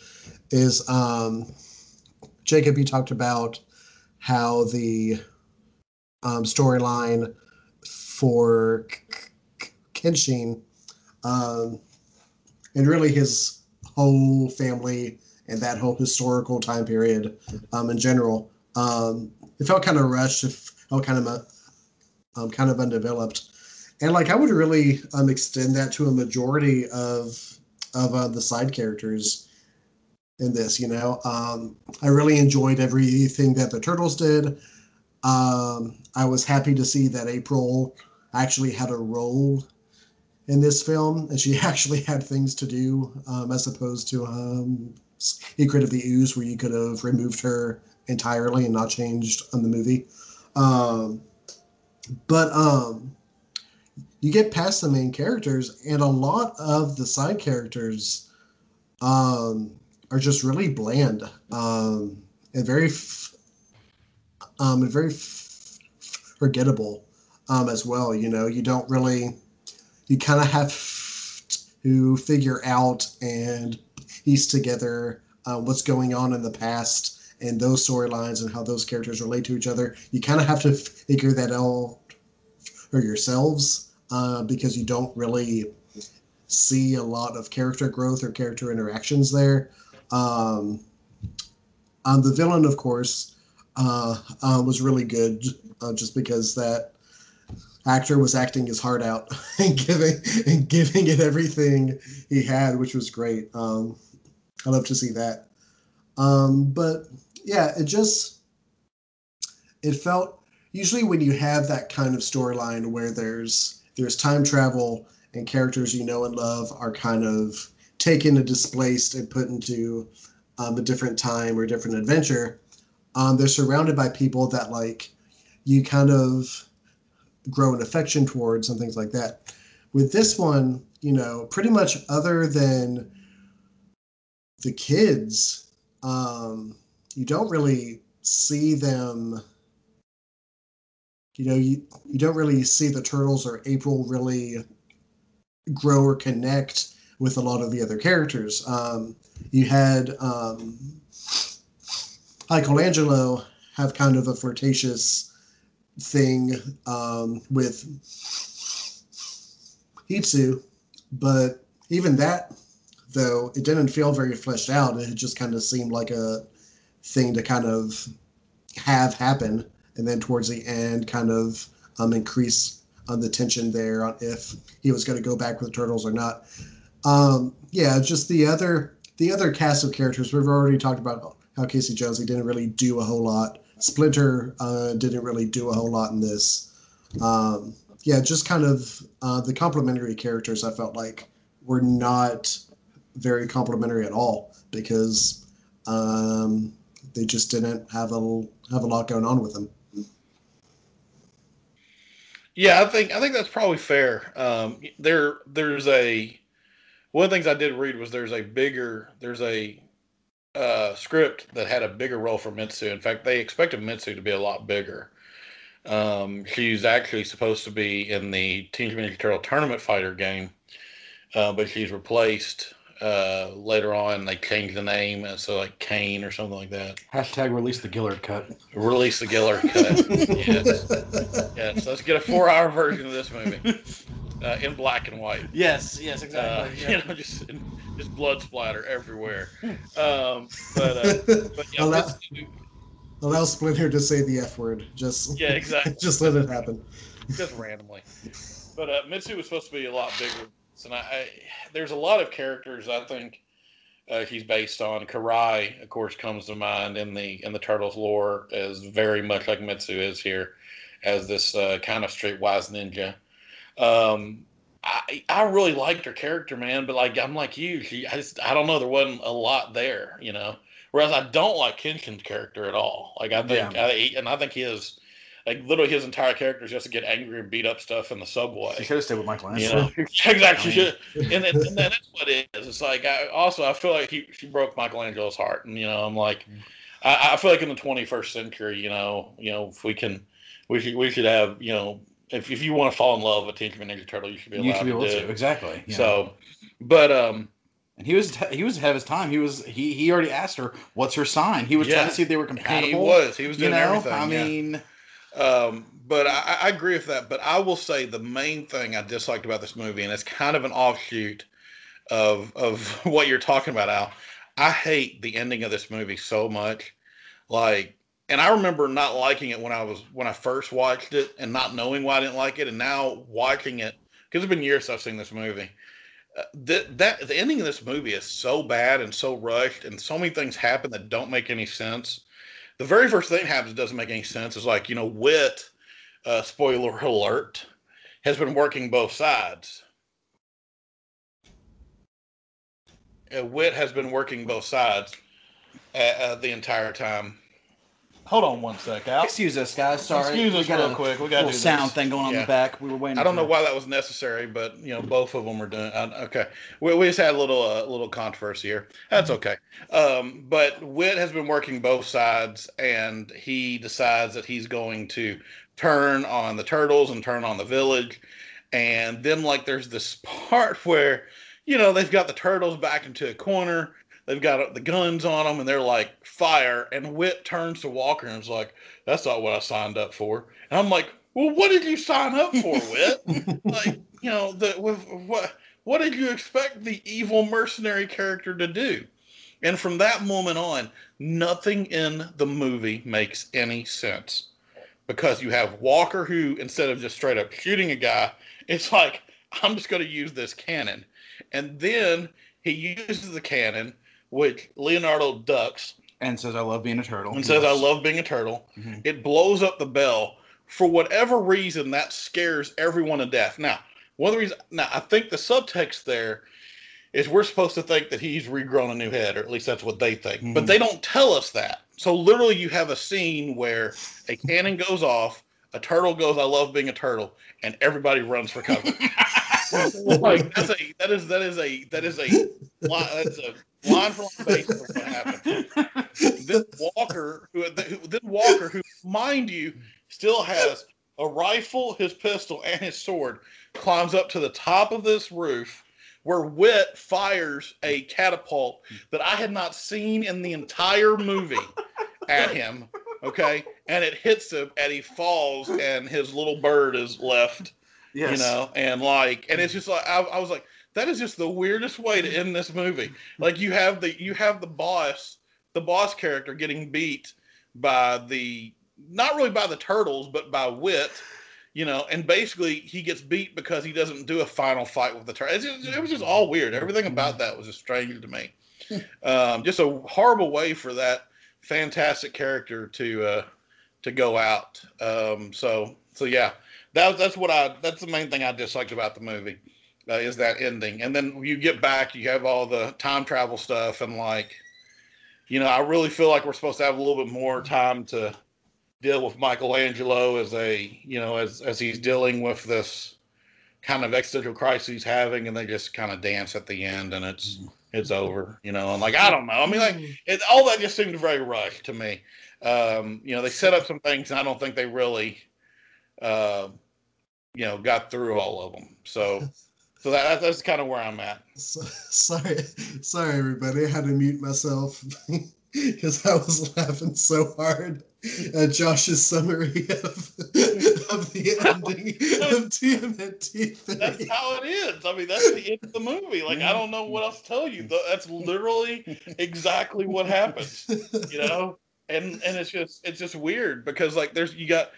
Is um, Jacob? You talked about how the um, storyline for Kenshin, um, and really his whole family and that whole historical time period um, in general. Um, it felt kind of rushed. It felt kind of um, kind of undeveloped, and like I would really um extend that to a majority of of uh, the side characters in this. You know, um, I really enjoyed everything that the turtles did. Um, I was happy to see that April actually had a role in this film, and she actually had things to do, um, as opposed to um, Secret of the Ooze, where you could have removed her entirely and not changed on the movie. Um, but um, you get past the main characters, and a lot of the side characters um, are just really bland um, and very um, and very f- forgettable um, as well. You know, you don't really you kind of have to figure out and piece together uh, what's going on in the past and those storylines and how those characters relate to each other. You kind of have to figure that out for yourselves uh, because you don't really see a lot of character growth or character interactions there. Um, um, the villain, of course, uh, uh, was really good uh, just because that actor was acting his heart out and giving and giving it everything he had, which was great. Um, I love to see that. Um, but yeah, it just it felt usually when you have that kind of storyline where there's there's time travel and characters you know and love are kind of taken and displaced and put into um, a different time or different adventure. Um, they're surrounded by people that like you kind of grow an affection towards and things like that. With this one, you know, pretty much other than the kids, um, you don't really see them. You know, you, you don't really see the turtles or April really grow or connect with a lot of the other characters. Um, you had um, Michelangelo have kind of a flirtatious thing um, with Mitsu, but even that, though, it didn't feel very fleshed out. It just kind of seemed like a thing to kind of have happen, and then towards the end, kind of um, increase on the tension there on if he was going to go back with the turtles or not. Um, yeah, just the other the other cast of characters. We've already talked about how Casey Jones he didn't really do a whole lot. Splinter uh, didn't really do a whole lot in this. Um, yeah, just kind of uh, the complementary characters. I felt like were not very complementary at all because um, they just didn't have a have a lot going on with them. Yeah, I think I think that's probably fair. Um, there there's a one of the things I did read was there's a bigger there's a uh, script that had a bigger role for Mitsu. In fact, they expected Mitsu to be a lot bigger. Um, she's actually supposed to be in the Teenage Mutant Ninja Turtle Tournament Fighter game, uh, but she's replaced uh, later on. They changed the name, uh, so like Kane or something like that. Hashtag release the Gillard cut. Release the Gillard cut. yes. yes. Let's get a four-hour version of this movie uh, in black and white. Yes, yes, Uh, exactly. yeah. You know, just just blood splatter everywhere. Um, but uh, but yeah, Allow- Mitsu- Allow Splinter to say the F word. Just yeah, exactly. just let it happen. just randomly. But uh, Mitsu was supposed to be a lot bigger. And I, I there's a lot of characters I think uh, he's based on. Karai, of course, comes to mind in the in the Turtles lore as very much like Mitsu is here, as this uh, kind of streetwise ninja. Um, I I really liked her character, man, but like I'm like you, she I just I don't know, there wasn't a lot there, you know. Whereas I don't like Kenshin's character at all. Like I think, Yeah. I, and I think his like literally his entire character is just to get angry and beat up stuff in the subway. She should have stayed with You Michelangelo. know, exactly. She- and, then, and that's what it is. It's like I also I feel like he she broke Michelangelo's heart, and you know I'm like I, I feel like in the 21st century, you know, you know if we can we should we should have you know if if you want to fall in love with Teenage Mutant Ninja Turtle, you should be allowed You should be to able to it. exactly. yeah. So, but um, and he was he was ahead of his time. He was he he already asked her what's her sign. He was Yeah. trying to see if they were compatible. he was he was You doing know, everything. I yeah. mean, Um, but I, I agree with that. But I will say the main thing I disliked about this movie, and it's kind of an offshoot of of what you're talking about, Al. I hate the ending of this movie so much. Like and I remember not liking it when I was when I first watched it, and not knowing why I didn't like it, and now watching it because it's been years since I've seen this movie. Uh, that that the ending of this movie is so bad and so rushed, and so many things happen that don't make any sense. The very first thing happens doesn't make any sense is like you know Whit, uh, spoiler alert, has been working both sides. Uh, Whit has been working both sides uh, uh, the entire time. Hold on one sec, Al. Excuse us, guys. Sorry. Excuse We us got real a quick. We got a little sound thing going on in the back. We were waiting. I don't know why that was necessary, but you know, both of them are doing. Uh, okay, we, we just had a little uh, little controversy here. That's okay. Um, but Whit has been working both sides, and he decides that he's going to turn on the turtles and turn on the village. And then, like, there's this part where, you know, they've got the turtles back into a corner. They've got the guns on them, and they're like fire. And Whit turns to Walker and is like, "That's not what I signed up for." And I'm like, "Well, what did you sign up for, Whit? like you know the with what what did you expect the evil mercenary character to do and from that moment on nothing in the movie makes any sense because you have walker who instead of just straight up shooting a guy it's like i'm just going to use this cannon and then he uses the cannon which leonardo ducks And says, "I love being a turtle." and says, I love being a turtle. Mhm. It blows up the bell. For whatever reason, that scares everyone to death. Now, one of the reasons, now, I think the subtext there is we're supposed to think that he's regrown a new head, or at least that's what they think. But Mhm. they don't tell us that. So, literally, you have a scene where a cannon goes off, a turtle goes, I love being a turtle, and everybody runs for cover. like that's a that is that is a that is a that's a line for line basis of what happened This Walker, who, then Walker, who mind you, still has a rifle, his pistol, and his sword, climbs up to the top of this roof, where Whit fires a catapult that I had not seen in the entire movie at him. Okay, and it hits him, and he falls, and his little bird is left yes. you know and like and it's just like I, I was like that is just the weirdest way to end this movie. Like you have the you have the boss the boss character getting beat by the not really by the turtles but by Whit you know and basically he gets beat because he doesn't do a final fight with the turtles it was just all weird. Everything about that was just strange to me. Um, just a horrible way for that fantastic character to uh, to go out. Um, so so yeah that, that's what I. That's the main thing I disliked about the movie, uh, is that ending. And then you get back, you have all the time travel stuff, and like, you know, I really feel like we're supposed to have a little bit more time to deal with Michelangelo as a, you know, as as he's dealing with this kind of existential crisis he's having, and they just kind of dance at the end, and it's it's over, you know. And like, I don't know. I mean, like, it, all that just seemed very rushed to me. Um, you know, they set up some things, and I don't think they really uh, you know, got through all of them. So, so that that's kind of where I'm at. So, sorry, sorry, everybody. I had to mute myself because I was laughing so hard at Josh's summary of, of the ending of TMNT That's how it is. I mean, that's the end of the movie. Like, I don't know what else to tell you. That's literally exactly what happens. You know, and and it's just it's just weird because like there's you got.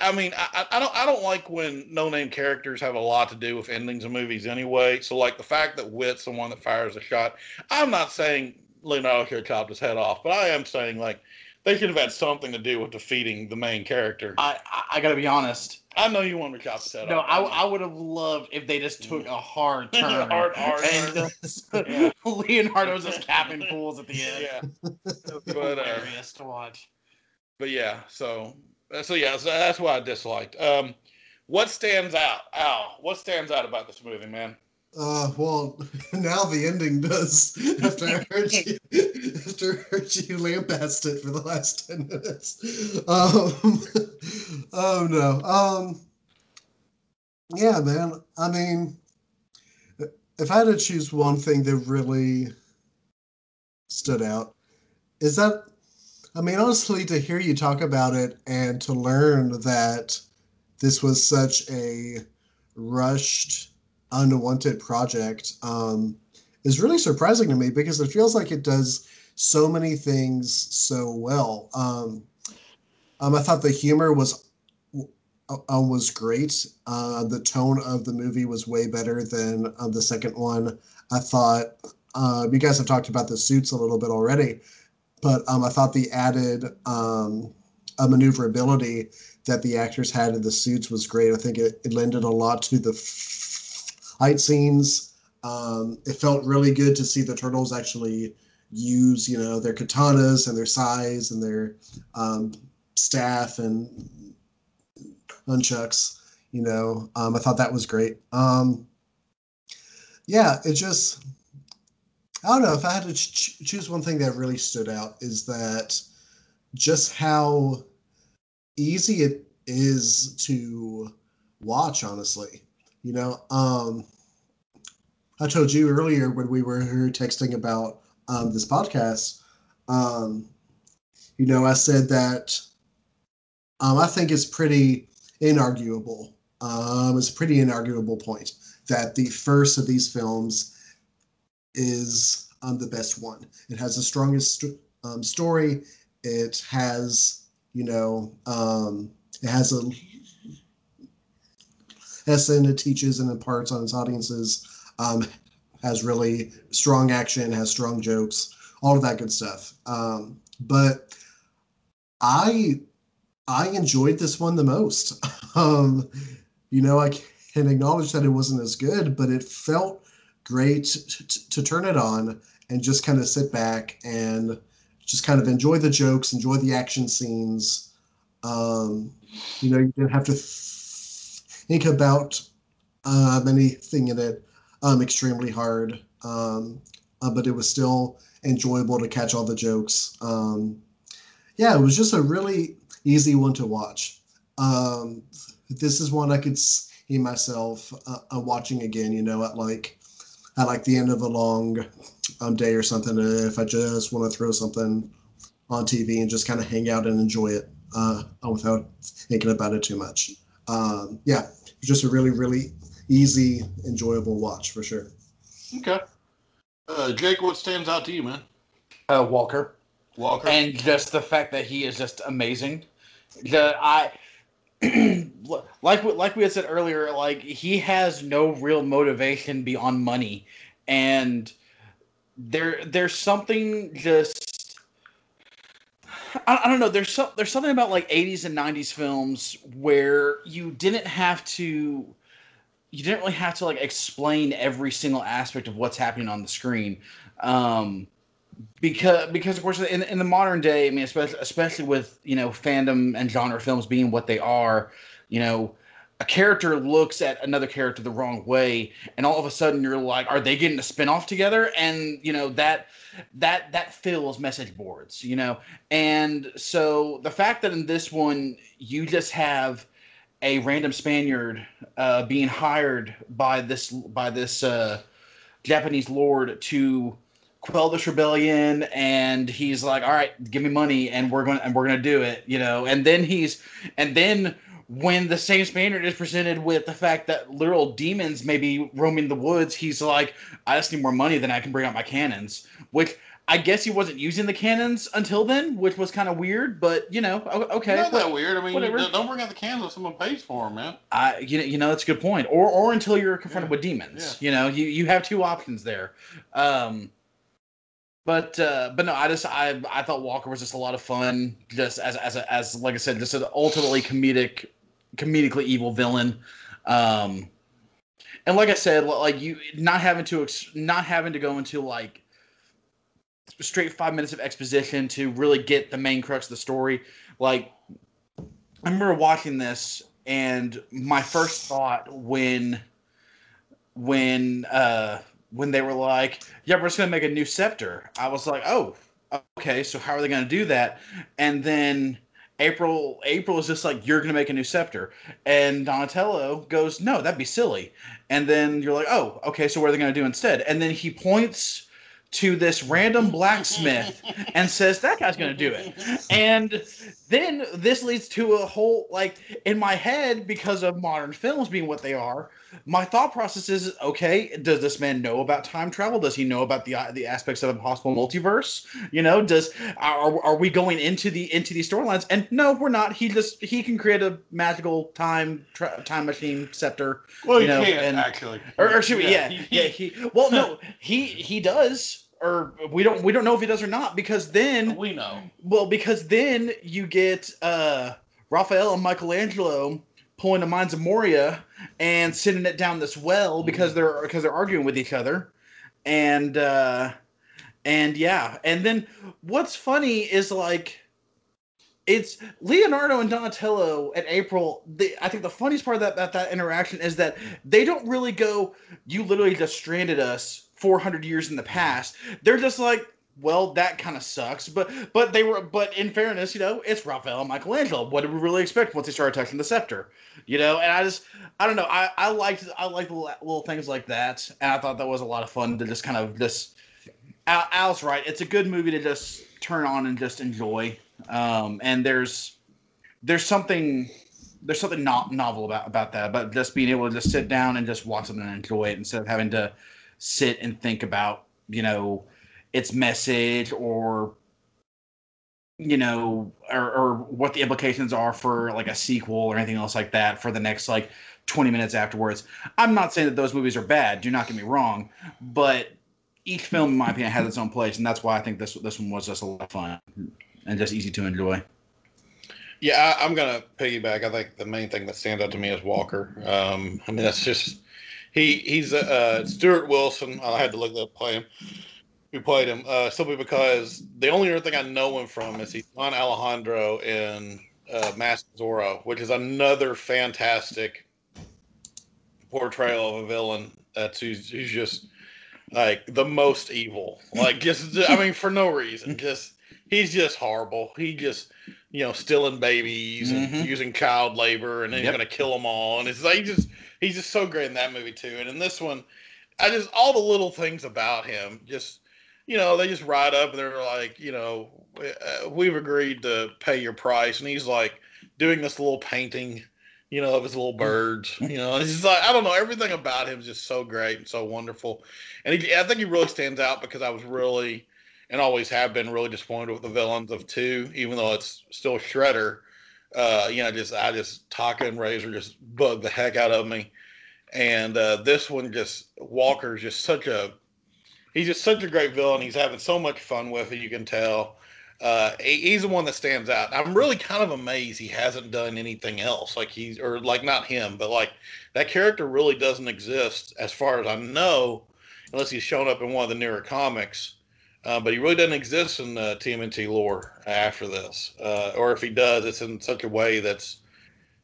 I mean, I, I don't I don't like when no name characters have a lot to do with endings of movies anyway. So like the fact that Whit's the one that fires a shot. I'm not saying Leonardo should have chopped his head off, but I am saying like they should have had something to do with defeating the main character. I, I I gotta be honest. I know you want to chop his head No, off. I, I would have loved if they just took a hard turn. Hard- hard and just- Yeah. Leonardo's just capping fools at the end. yeah, But, uh, hilarious to watch. but yeah. So so yeah, so that's what I disliked. Um, what stands out? Al, what stands out about this movie, man? Uh, well, now the ending does. After I heard you, after I heard you lambast it for the last ten minutes. Um, oh no. Um, yeah, man. I mean, if I had to choose one thing that really stood out, is that, I mean, honestly, to hear you talk about it and to learn that this was such a rushed unwanted project um, is really surprising to me because it feels like it does so many things so well. Um, Um, I thought the humor was uh, uh, was great. Uh, the tone of the movie was way better than uh, the second one. I thought uh, you guys have talked about the suits a little bit already, but um, I thought the added um, maneuverability that the actors had in the suits was great. I think it, it lended a lot to the fight scenes. Um, it felt really good to see the turtles actually use, you know, their katanas and their sais and their um, staff and nunchucks. You know, um, I thought that was great. Um, yeah, it just I don't know if I had to ch- choose one thing that really stood out is that just how easy it is to watch. Honestly, you know, um, I told you earlier when we were texting about um, this podcast. Um, you know, I said that um, I think it's pretty inarguable. Um, it's a pretty inarguable point that the first of these films is um, the best one. It has the strongest um, story. It has, you know, um, it has a lesson it teaches and imparts on its audiences. Um, has really strong action, has strong jokes, all of that good stuff. Um, but I I enjoyed this one the most. um, you know, I can acknowledge that it wasn't as good, but it felt great to turn it on and just kind of sit back and just kind of enjoy the jokes, enjoy the action scenes. Um, you know, you didn't have to think about um, anything in it um, extremely hard, um, uh, but it was still enjoyable to catch all the jokes. Um, yeah, it was just a really easy one to watch. Um, this is one I could see myself uh, uh, watching again. You know, at like at like the end of a long um, day or something. If I just want to throw something on TV and just kind of hang out and enjoy it uh, without thinking about it too much. Um, yeah, just a really, really easy, enjoyable watch for sure. Okay. Uh, Jake, what stands out to you, man? Uh, Walker. Walker. And just the fact that he is just amazing. The I like like we had said earlier, like he has no real motivation beyond money, and there there's something just I, I don't know. There's some there's something about like 80s and 90s films where you didn't have to you didn't really have to like explain every single aspect of what's happening on the screen. Um, because because of course in, in the modern day i mean especially especially with you know fandom and genre films being what they are you know a character looks at another character the wrong way and all of a sudden you're like are they getting a spin-off together? And you know that that that fills message boards you know? And so the fact that in this one you just have a random spaniard uh, being hired by this by this uh, japanese lord to quell this rebellion and he's like all right give me money and we're going and we're going to do it you know and then he's and then when the same Spaniard is presented with the fact that literal demons may be roaming the woods, he's like, I just need more money than I can bring out my cannons. Which I guess he wasn't using the cannons until then, which was kind of weird. But you know, okay, not that weird. I mean, whatever. don't bring out the cannons if someone pays for them, man. I, you know, you know, that's a good point. Or, or until you're confronted yeah. with demons. Yeah. You know, you you have two options there. Um, but uh, but no, I just I I thought Walker was just a lot of fun, just as as as like I said, just an ultimately comedic, comedically evil villain. Um, and like I said, like you not having to not having to go into like straight five minutes of exposition to really get the main crux of the story. Like I remember watching this, and my first thought when when uh when they were like, "Yeah, we're just gonna make a new scepter," I was like, "Oh, okay. So how are they gonna do that?" And then April April is just like, "You're gonna make a new scepter," and Donatello goes, "No, that'd be silly." And then you're like, "Oh, okay. So what are they gonna do instead?" And then he points to this random blacksmith and says that guy's going to do it. And then this leads to a whole like in my head because of modern films being what they are. My thought process is okay. Does this man know about time travel? Does he know about the the aspects of a possible multiverse? You know, does are, are we going into the into these storylines? And no, we're not. He just he can create a magical time tra- time machine scepter. Well, you know, can't and- actually. Or, or should we? Yeah, he- yeah. He well, no, he he does. Or we don't we don't know if he does or not because then we know. well, because then you get uh, Raphael and Michelangelo pulling the Mines of Moria and sending it down this well because they're because they're arguing with each other, and uh, and yeah, and then what's funny is like. It's Leonardo and Donatello and April. The, I think the funniest part of that, that that interaction is that they don't really go. You literally just stranded us 400 years in the past. They're just like, well, that kind of sucks. But but they were but in fairness, you know, it's Raphael and Michelangelo. What did we really expect once they started touching the scepter? You know, and I just I don't know. I I liked I liked little things like that, and I thought that was a lot of fun to just kind of just. Al, Al's right. It's a good movie to just turn on and just enjoy. Um, and there's there's something there's something not novel about about that, but just being able to just sit down and just watch something and enjoy it instead of having to sit and think about you know its message or you know or, or what the implications are for like a sequel or anything else like that for the next like 20 minutes afterwards i'm not saying that those movies are bad do not get me wrong but each film in my opinion has its own place and that's why i think this this one was just a lot of fun and just easy to enjoy Yeah, I, I'm gonna piggyback. I think the main thing that stands out to me is Walker. Um, I mean, that's just he he's uh, Stuart Wilson. I had to look up play him. Who played him? Uh, simply because the only other thing I know him from is he's on Alejandro in uh, Mask Zorro, which is another fantastic portrayal of a villain. That's who's, who's just like the most evil. Like just I mean for no reason. Just he's just horrible. He just you know, stealing babies and Mhm. using child labor, and then he's gonna kill them all. And it's like he just he's just so great in that movie too. And in this one, I just all the little things about him, just you know, they just ride up and they're like, you know, uh, we've agreed to pay your price, and he's like doing this little painting, you know, of his little birds. You know, it's just like I don't know, everything about him is just so great and so wonderful. And he, I think he really stands out because I was really and always have been really disappointed with the villains of two, even though it's still Shredder. Uh, you know, just I just Tokka and Rahzar just bug the heck out of me, and uh, this one just Walker's just such a he's just such a great villain. He's having so much fun with it. You can tell. Uh, he- he's the one that stands out. I'm really kind of amazed he hasn't done anything else. Like he's or like not him, but like that character really doesn't exist as far as I know, unless he's shown up in one of the newer comics. Uh, but he really doesn't exist in uh, TMNT lore after this, uh, or if he does, it's in such a way that's,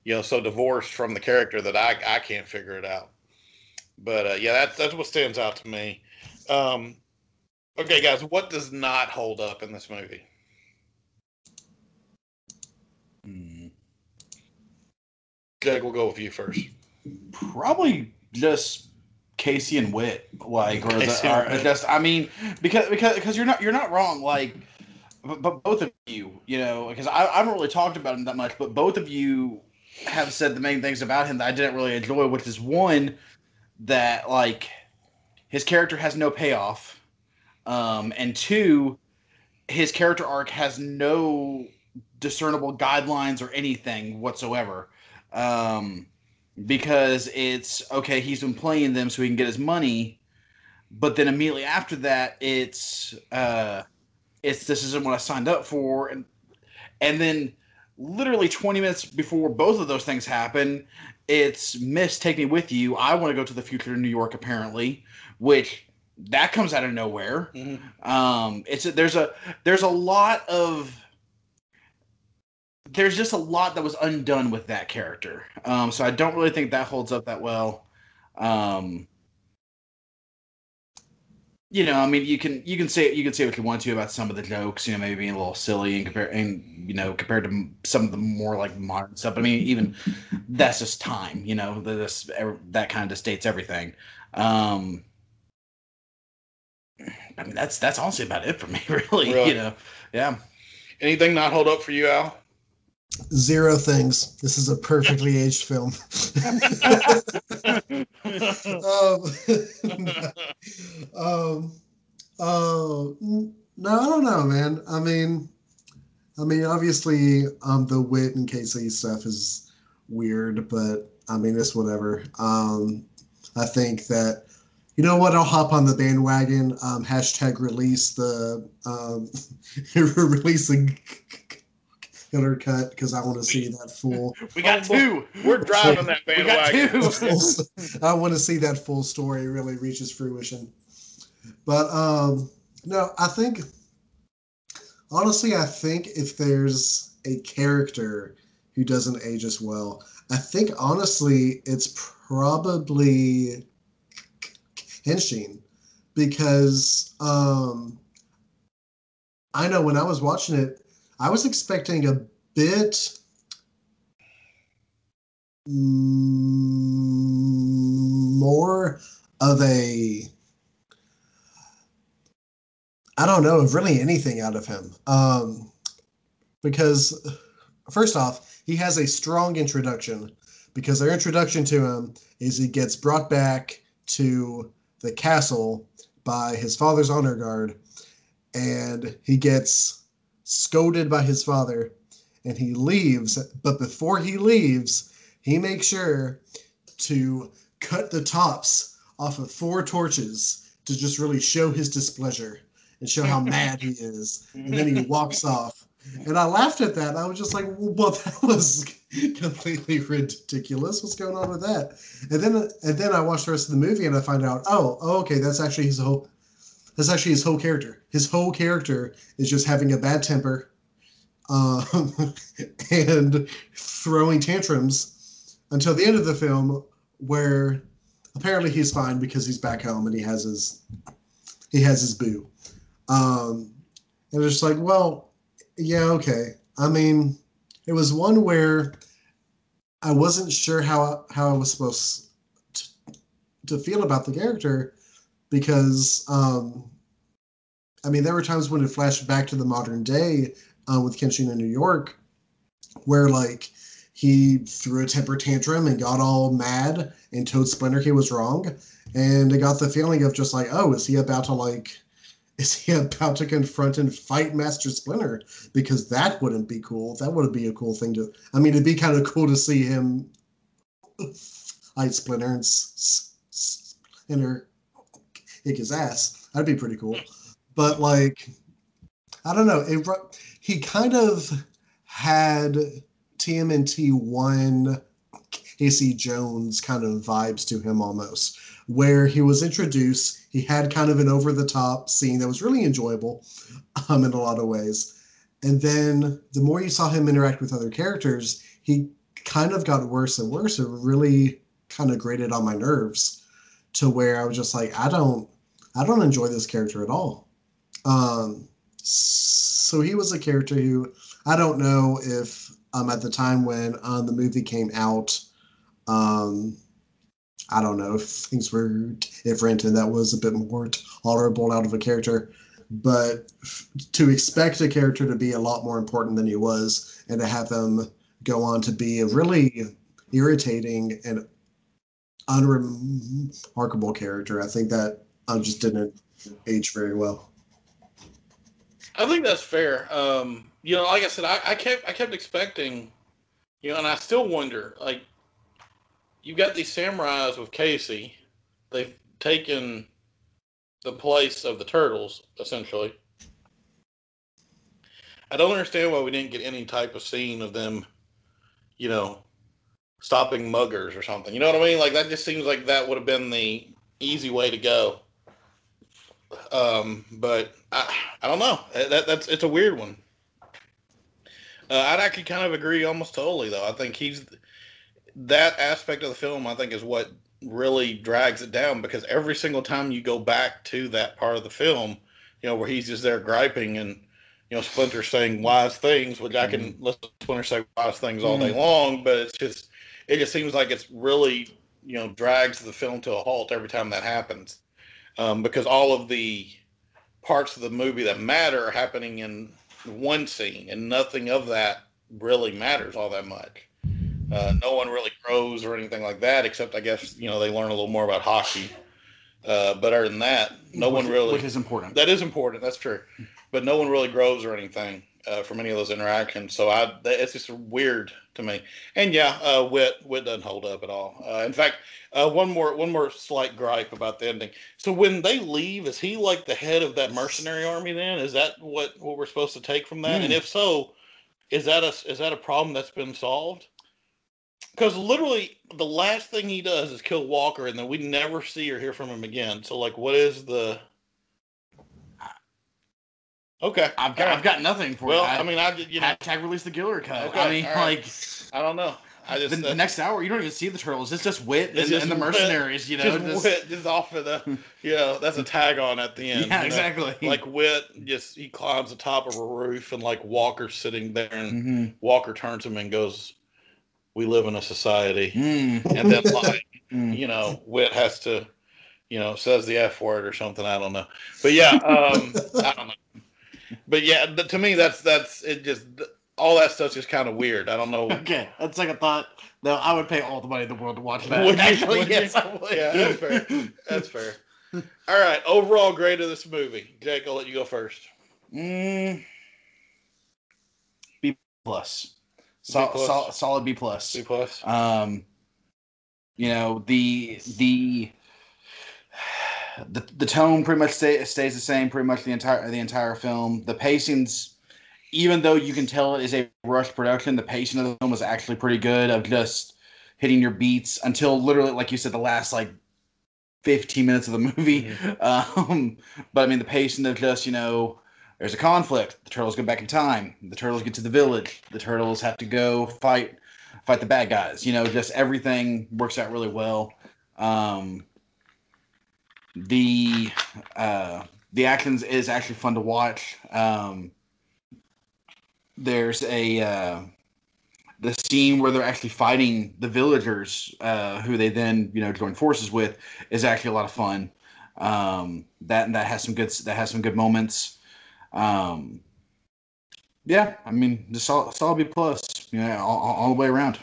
you know, so divorced from the character that I I can't figure it out. But uh, yeah, that's that's what stands out to me. Um, okay, guys, what does not hold up in this movie? Hmm. Jake, we'll go with you first. probably just Casey and Whit, like, or, the, or just I mean, because because because you're not you're not wrong, like, but, but both of you, you know, because I, I haven't really talked about him that much, but both of you have said the main things about him that I didn't really enjoy, which is one that like his character has no payoff, um, and two, his character arc has no discernible guidelines or anything whatsoever. Um, because it's okay he's been playing them so he can get his money but then immediately after that it's uh it's this isn't what i signed up for and and then literally 20 minutes before both of those things happen it's miss take me with you. I want to go to the future in new york apparently which that comes out of nowhere um it's a, there's a there's a lot of there's just a lot that was undone with that character um so i don't really think that holds up that well um you know i mean you can you can say you can say what you want to about some of the jokes you know maybe being a little silly and compare and you know compared to some of the more like modern stuff i mean even that's just time you know that this that kind of states everything um I mean, that's that's honestly about it for me, really. Really? You know, yeah. Anything not hold up for you, Al? Zero things. This is a perfectly aged film. um, um, oh no, I don't know, man. I mean, I mean, obviously, um, the Whit and Casey stuff is weird, but I mean, it's whatever. Um, I think that you know what? I'll hop on the bandwagon. Um, hashtag release the um, release the killer cut because I want to see that full. We got two. We're driving that We got bandwagon. two. I want to see that full story really reaches fruition. But um, no, I think honestly, I think if there's a character who doesn't age as well, I think honestly it's probably Kenshin because um, I know when I was watching it, I was expecting a bit mm, more of a I don't know of really anything out of him. Um, because first off, he has a strong introduction because their introduction to him is he gets brought back to the castle by his father's honor guard and he gets scolded by his father and he leaves but before he leaves he makes sure to cut the tops off of four torches to just really show his displeasure and show how mad he is. And then he walks off. And i laughed at that. I was just like well that was completely ridiculous. What's going on with that? And then and then i watched the rest of the movie and i find out oh, oh okay that's actually his whole that's actually his whole character. His whole character is just having a bad temper um, and throwing tantrums until the end of the film where apparently he's fine because he's back home and he has his he has his boo. Um, and it's like well yeah okay. I mean it was one where i wasn't sure how how i was supposed to, to feel about the character because um, I mean, there were times when it flashed back to the modern day uh, with Kenshin in New York, where like he threw a temper tantrum and got all mad and told Splinter he was wrong, and I got the feeling of just like, oh, is he about to like, is he about to confront and fight Master Splinter? Because that wouldn't be cool. That would be a cool thing to. I mean, it'd be kind of cool to see him fight Splinter and Splinter kick his ass. That'd be pretty cool. But like, I don't know. It he kind of had TMNT one Casey Jones kind of vibes to him almost, where he was introduced. He had kind of an over the top scene that was really enjoyable, um, in a lot of ways. And then the more you saw him interact with other characters, he kind of got worse and worse. It really kind of grated on my nerves to where I was just like, I don't, I don't enjoy this character at all. Um, so he was a character who I don't know if um, at the time when um, the movie came out, um, I don't know if things were different and that was a bit more tolerable out of a character. But to expect a character to be a lot more important than he was and to have him go on to be a really irritating and unremarkable character, I think that uh, just didn't age very well. I think that's fair. Um, you know, like I said, I, I kept I kept expecting, you know, and I still wonder. Like, you've got these samurais with Casey. They've taken the place of the turtles, essentially. I don't understand why we didn't get any type of scene of them, you know, stopping muggers or something. You know what I mean? Like that just seems like that would have been the easy way to go. Um, but I, I don't know. That, that's it's a weird one. Uh, I'd actually kind of agree almost totally though. I think he's that aspect of the film. I think is what really drags it down because every single time you go back to that part of the film, you know, where he's just there griping and you know Splinter saying wise things, which I can listen to Splinter say wise things all day long, but it's just it just seems like it's really you know drags the film to a halt every time that happens um, because all of the parts of the movie that matter are happening in one scene, and nothing of that really matters all that much. Uh, no one really grows or anything like that, except I guess you know they learn a little more about hockey. Uh, but other than that, no which, one really. which is important. That is important. That's true. But no one really grows or anything uh, from any of those interactions. So I, it's just weird to me. And yeah, uh, Whit Whit doesn't hold up at all. Uh, in fact, uh, one more one more slight gripe about the ending. So when they leave, is he like the head of that mercenary army? Then is that what what we're supposed to take from that? Hmm. And if so, is that a is that a problem that's been solved? Because literally, the last thing he does is kill Walker, and then we never see or hear from him again. So, like, what is the? Okay, I've got I've got nothing for well, you. I mean, I you know, hashtag release the Gillard cut. Okay, I mean, right. like I don't know. I just the, the uh, next hour, you don't even see the turtles. It's just Whit It's and, just and the Whit. mercenaries. You know, just, just- Whit just off of the, you know, that's a tag on at the end. yeah, you know? exactly. Like Whit, just he climbs the top of a roof, and like Walker's sitting there, and Mhm. Walker turns him and goes, "We live in a society." Mm, And then like mm. you know, Whit has to, you know, says the f word or something. I don't know, but yeah, um, I don't know. But yeah, to me, that's that's it. Just all that stuff's just kind of weird. I don't know. Okay, that's like a thought. No, I would pay all the money in the world to watch that. Would you? Actually, Would you? yes, I would. Yeah, that's fair. That's fair. All right, overall grade of this movie, Jake. I'll let you go first. Mm, B plus. Sol- B plus. sol- solid B plus. C plus. Um, you know the the the, the tone pretty much stay, stays the same pretty much the entire the entire film. The pacing's even though you can tell it is a rushed production, the pacing of the film was actually pretty good of just hitting your beats until literally like you said the last like 15 minutes of the movie. Um, but I mean the pacing of just, you know, there's a conflict. The turtles go back in time. The turtles get to the village. The turtles have to go fight fight the bad guys. You know, just everything works out really well. Um, the uh, the actions is actually fun to watch. Um, there's a uh, the scene where they're actually fighting the villagers, uh, who they then you know join forces with, is actually a lot of fun. Um, that that has some good that has some good moments. Um, yeah, I mean, just solid, solid B plus, you know, all, all all the way around.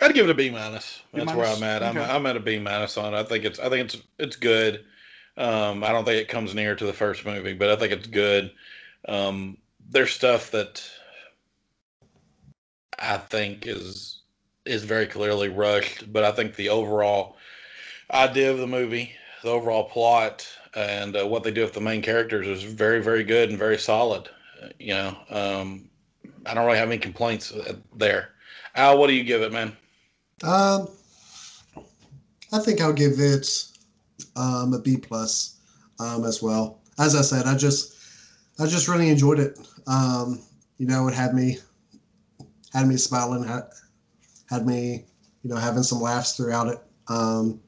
I'd give it a B minus. That's where? I'm at. I'm, Okay. I'm at a B minus on it. I think it's I think it's it's good. Um, I don't think it comes near to the first movie, but I think it's good. Um, there's stuff that I think is is very clearly rushed, but I think the overall idea of the movie, the overall plot, and uh, what they do with the main characters is very very good and very solid. You know, um, I don't really have any complaints uh, there. Al, what do you give it, man? Um, I think I'll give it um, a B plus um, as well. As I said, I just I just really enjoyed it. Um, you know, it had me had me smiling, had, had me you know having some laughs throughout it. Um,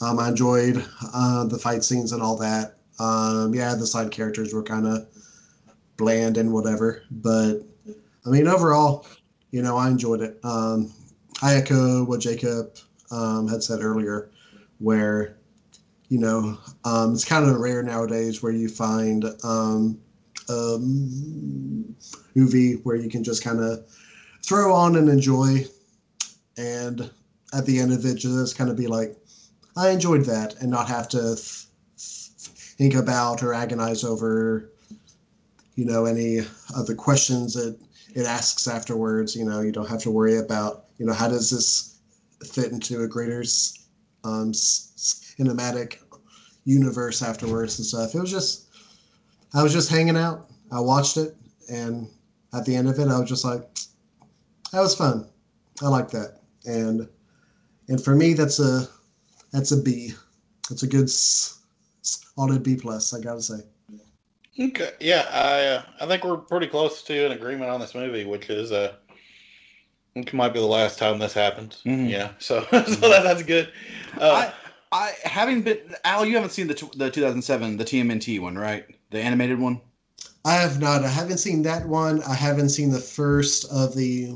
um, I enjoyed uh, the fight scenes and all that. Um, yeah, the side characters were kind of bland and whatever, but I mean overall, you know, I enjoyed it. Um, I echo what Jacob um, had said earlier, where you know um, it's kind of rare nowadays where you find um, a movie where you can just kind of throw on and enjoy, and at the end of it, just kind of be like, I enjoyed that, and not have to th- think about or agonize over, you know, any of the questions that it asks afterwards. You know, you don't have to worry about, you know, how does this fit into a greater um, cinematic universe afterwards and stuff. It was just, I was just hanging out. I watched it, and at the end of it, I was just like, that was fun. I like that, and and for me, that's a that's a B. That's a good solid B plus. I gotta say. Okay, yeah, I uh, I think we're pretty close to an agreement on this movie, which is uh, it might be the last time this happens. Mhm. Yeah, so so that, that's good. Uh, I, I having been Al, you haven't seen the tw- the 2007 the TMNT one, right? The animated one. I have not. I haven't seen that one. I haven't seen the first of the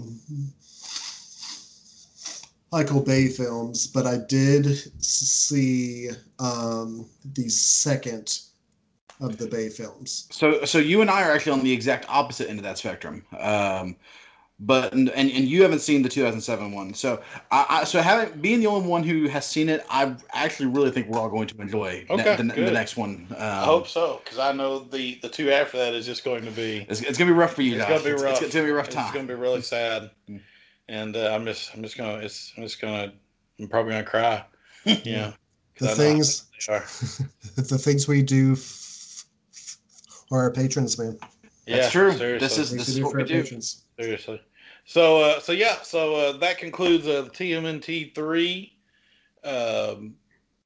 Michael Bay films, but I did see um, the second of the Bay films. So, so you and I are actually on the exact opposite end of that spectrum. Um, but and, and and you haven't seen the 2007 one. So, I, I so having being the only one who has seen it, I actually really think we're all going to enjoy ne- the, the next one. Um, I hope so because I know the the two after that is just going to be it's, it's gonna be rough for you. It's Josh. gonna be It's- rough. It's, gonna be a rough time It's going to be really sad, and uh, I'm just I'm just gonna it's I'm just gonna I'm probably gonna cry. yeah The I things, the things we do f- f- for our patrons, man. That's true. Seriously, This is- this is what we do. patrons. seriously. So uh, so yeah, so uh, that concludes uh, the TMNT three um,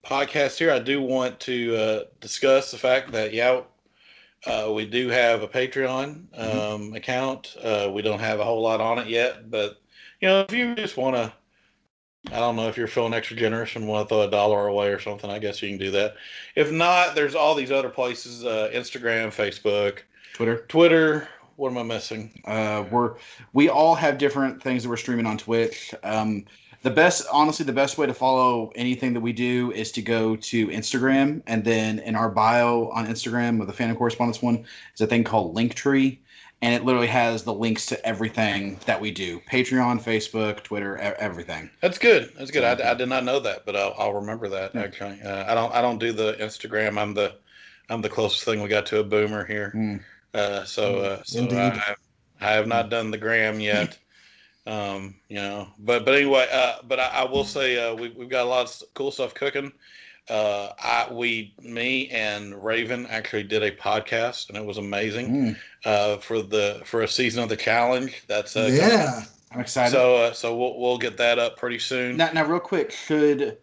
podcast here. I do want to uh, discuss the fact that yeah. Uh, we do have a Patreon um, account. Uh, we don't have a whole lot on it yet, but you know, if you just want to, I don't know if you're feeling extra generous and want to throw a dollar away or something, I guess you can do that. If not, there's all these other places: uh, Instagram, Facebook, Twitter. Twitter. What am I missing? Uh, we're we all have different things that we're streaming on Twitch. Um, the best, honestly, the best way to follow anything that we do is to go to Instagram, and then in our bio on Instagram with the Phantom Correspondence one is a thing called Linktree, and it literally has the links to everything that we do: Patreon, Facebook, Twitter, e- everything. That's good. That's good. I, I did not know that, but I'll, I'll remember that Yeah. actually. Uh, I don't. I don't do the Instagram. I'm the. I'm the closest thing we got to a boomer here. Mm. Uh, so. Uh, so Indeed. I, I have not done the gram yet. um, you know, but but anyway, uh, but I, I will say uh, we we've got a lot of cool stuff cooking. Uh, I we me and Raven actually did a podcast and it was amazing. Mm. Uh, for the for a season of the challenge. That's uh, coming. yeah. I'm excited. So uh, so we'll we'll get that up pretty soon. now, now, real quick, should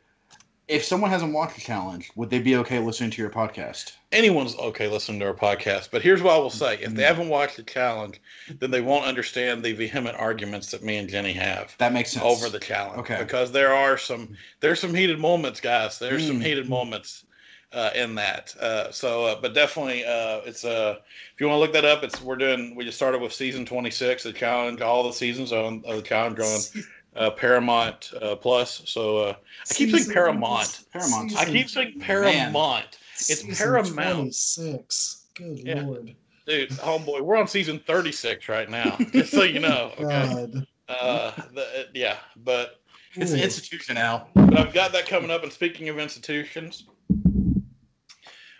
if someone hasn't watched the challenge, would they be okay listening to your podcast? anyone's okay listening to our podcast, but here's what I will say: if they Mhm. haven't watched the challenge, then they won't understand the vehement arguments that me and Jenny have That makes sense. over the challenge. Okay. because there are some there's some heated moments, guys. There's some Mm. heated moments uh, in that. Uh, so, uh, but definitely, uh, it's uh, if you want to look that up, it's we're doing. We just started with season 26, the challenge. All the seasons on of the challenge on uh, Paramount uh, Plus. So uh, I keep saying Paramount. Paramount. I keep saying Paramount. It's Season Paramount. 26. Good Yeah. lord. Dude, homeboy, we're on season 36 right now. Just so you know. Okay. God. Uh, the, yeah, but It's an institution now. but I've got that coming up. And speaking of institutions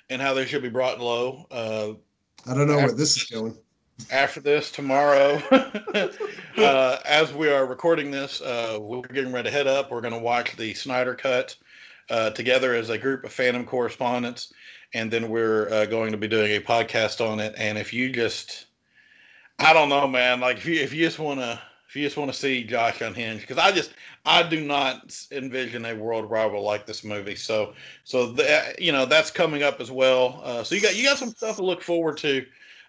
and how they should be brought low, uh, I don't know where this is going. After this tomorrow, uh, as we are recording this, uh, we're getting ready to head up. We're going to watch the Snyder Cut uh, together as a group of Phantom correspondents, and then we're uh, going to be doing a podcast on it. And if you just, I don't know, man, like if you if you just want to. If you just want to see Josh unhinged, because I just I do not envision a world where I will like this movie. So so that you know that's coming up as well. Uh, so you got you got some stuff to look forward to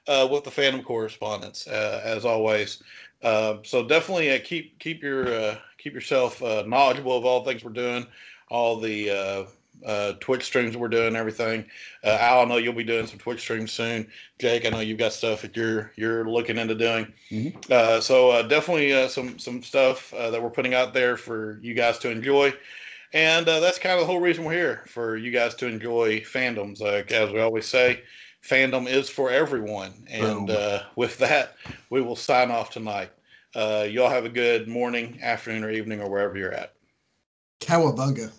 with the Phantom correspondence, uh, as always. Uh, so definitely uh, keep keep your uh, keep yourself uh, knowledgeable of all things we're doing, all the uh, uh, Twitch streams we're doing, everything. Uh, Al, I know you'll be doing some Twitch streams soon. Jake, I know you've got stuff that you're you're looking into doing. Mhm. Uh, so uh, definitely uh, some some stuff uh, that we're putting out there for you guys to enjoy. And uh, that's kind of the whole reason we're here for you guys to enjoy fandoms. Like as we always say, fandom is for everyone. And uh, with that, we will sign off tonight. Uh, y'all have a good morning, afternoon, or evening, or wherever you're at. Cowabunga.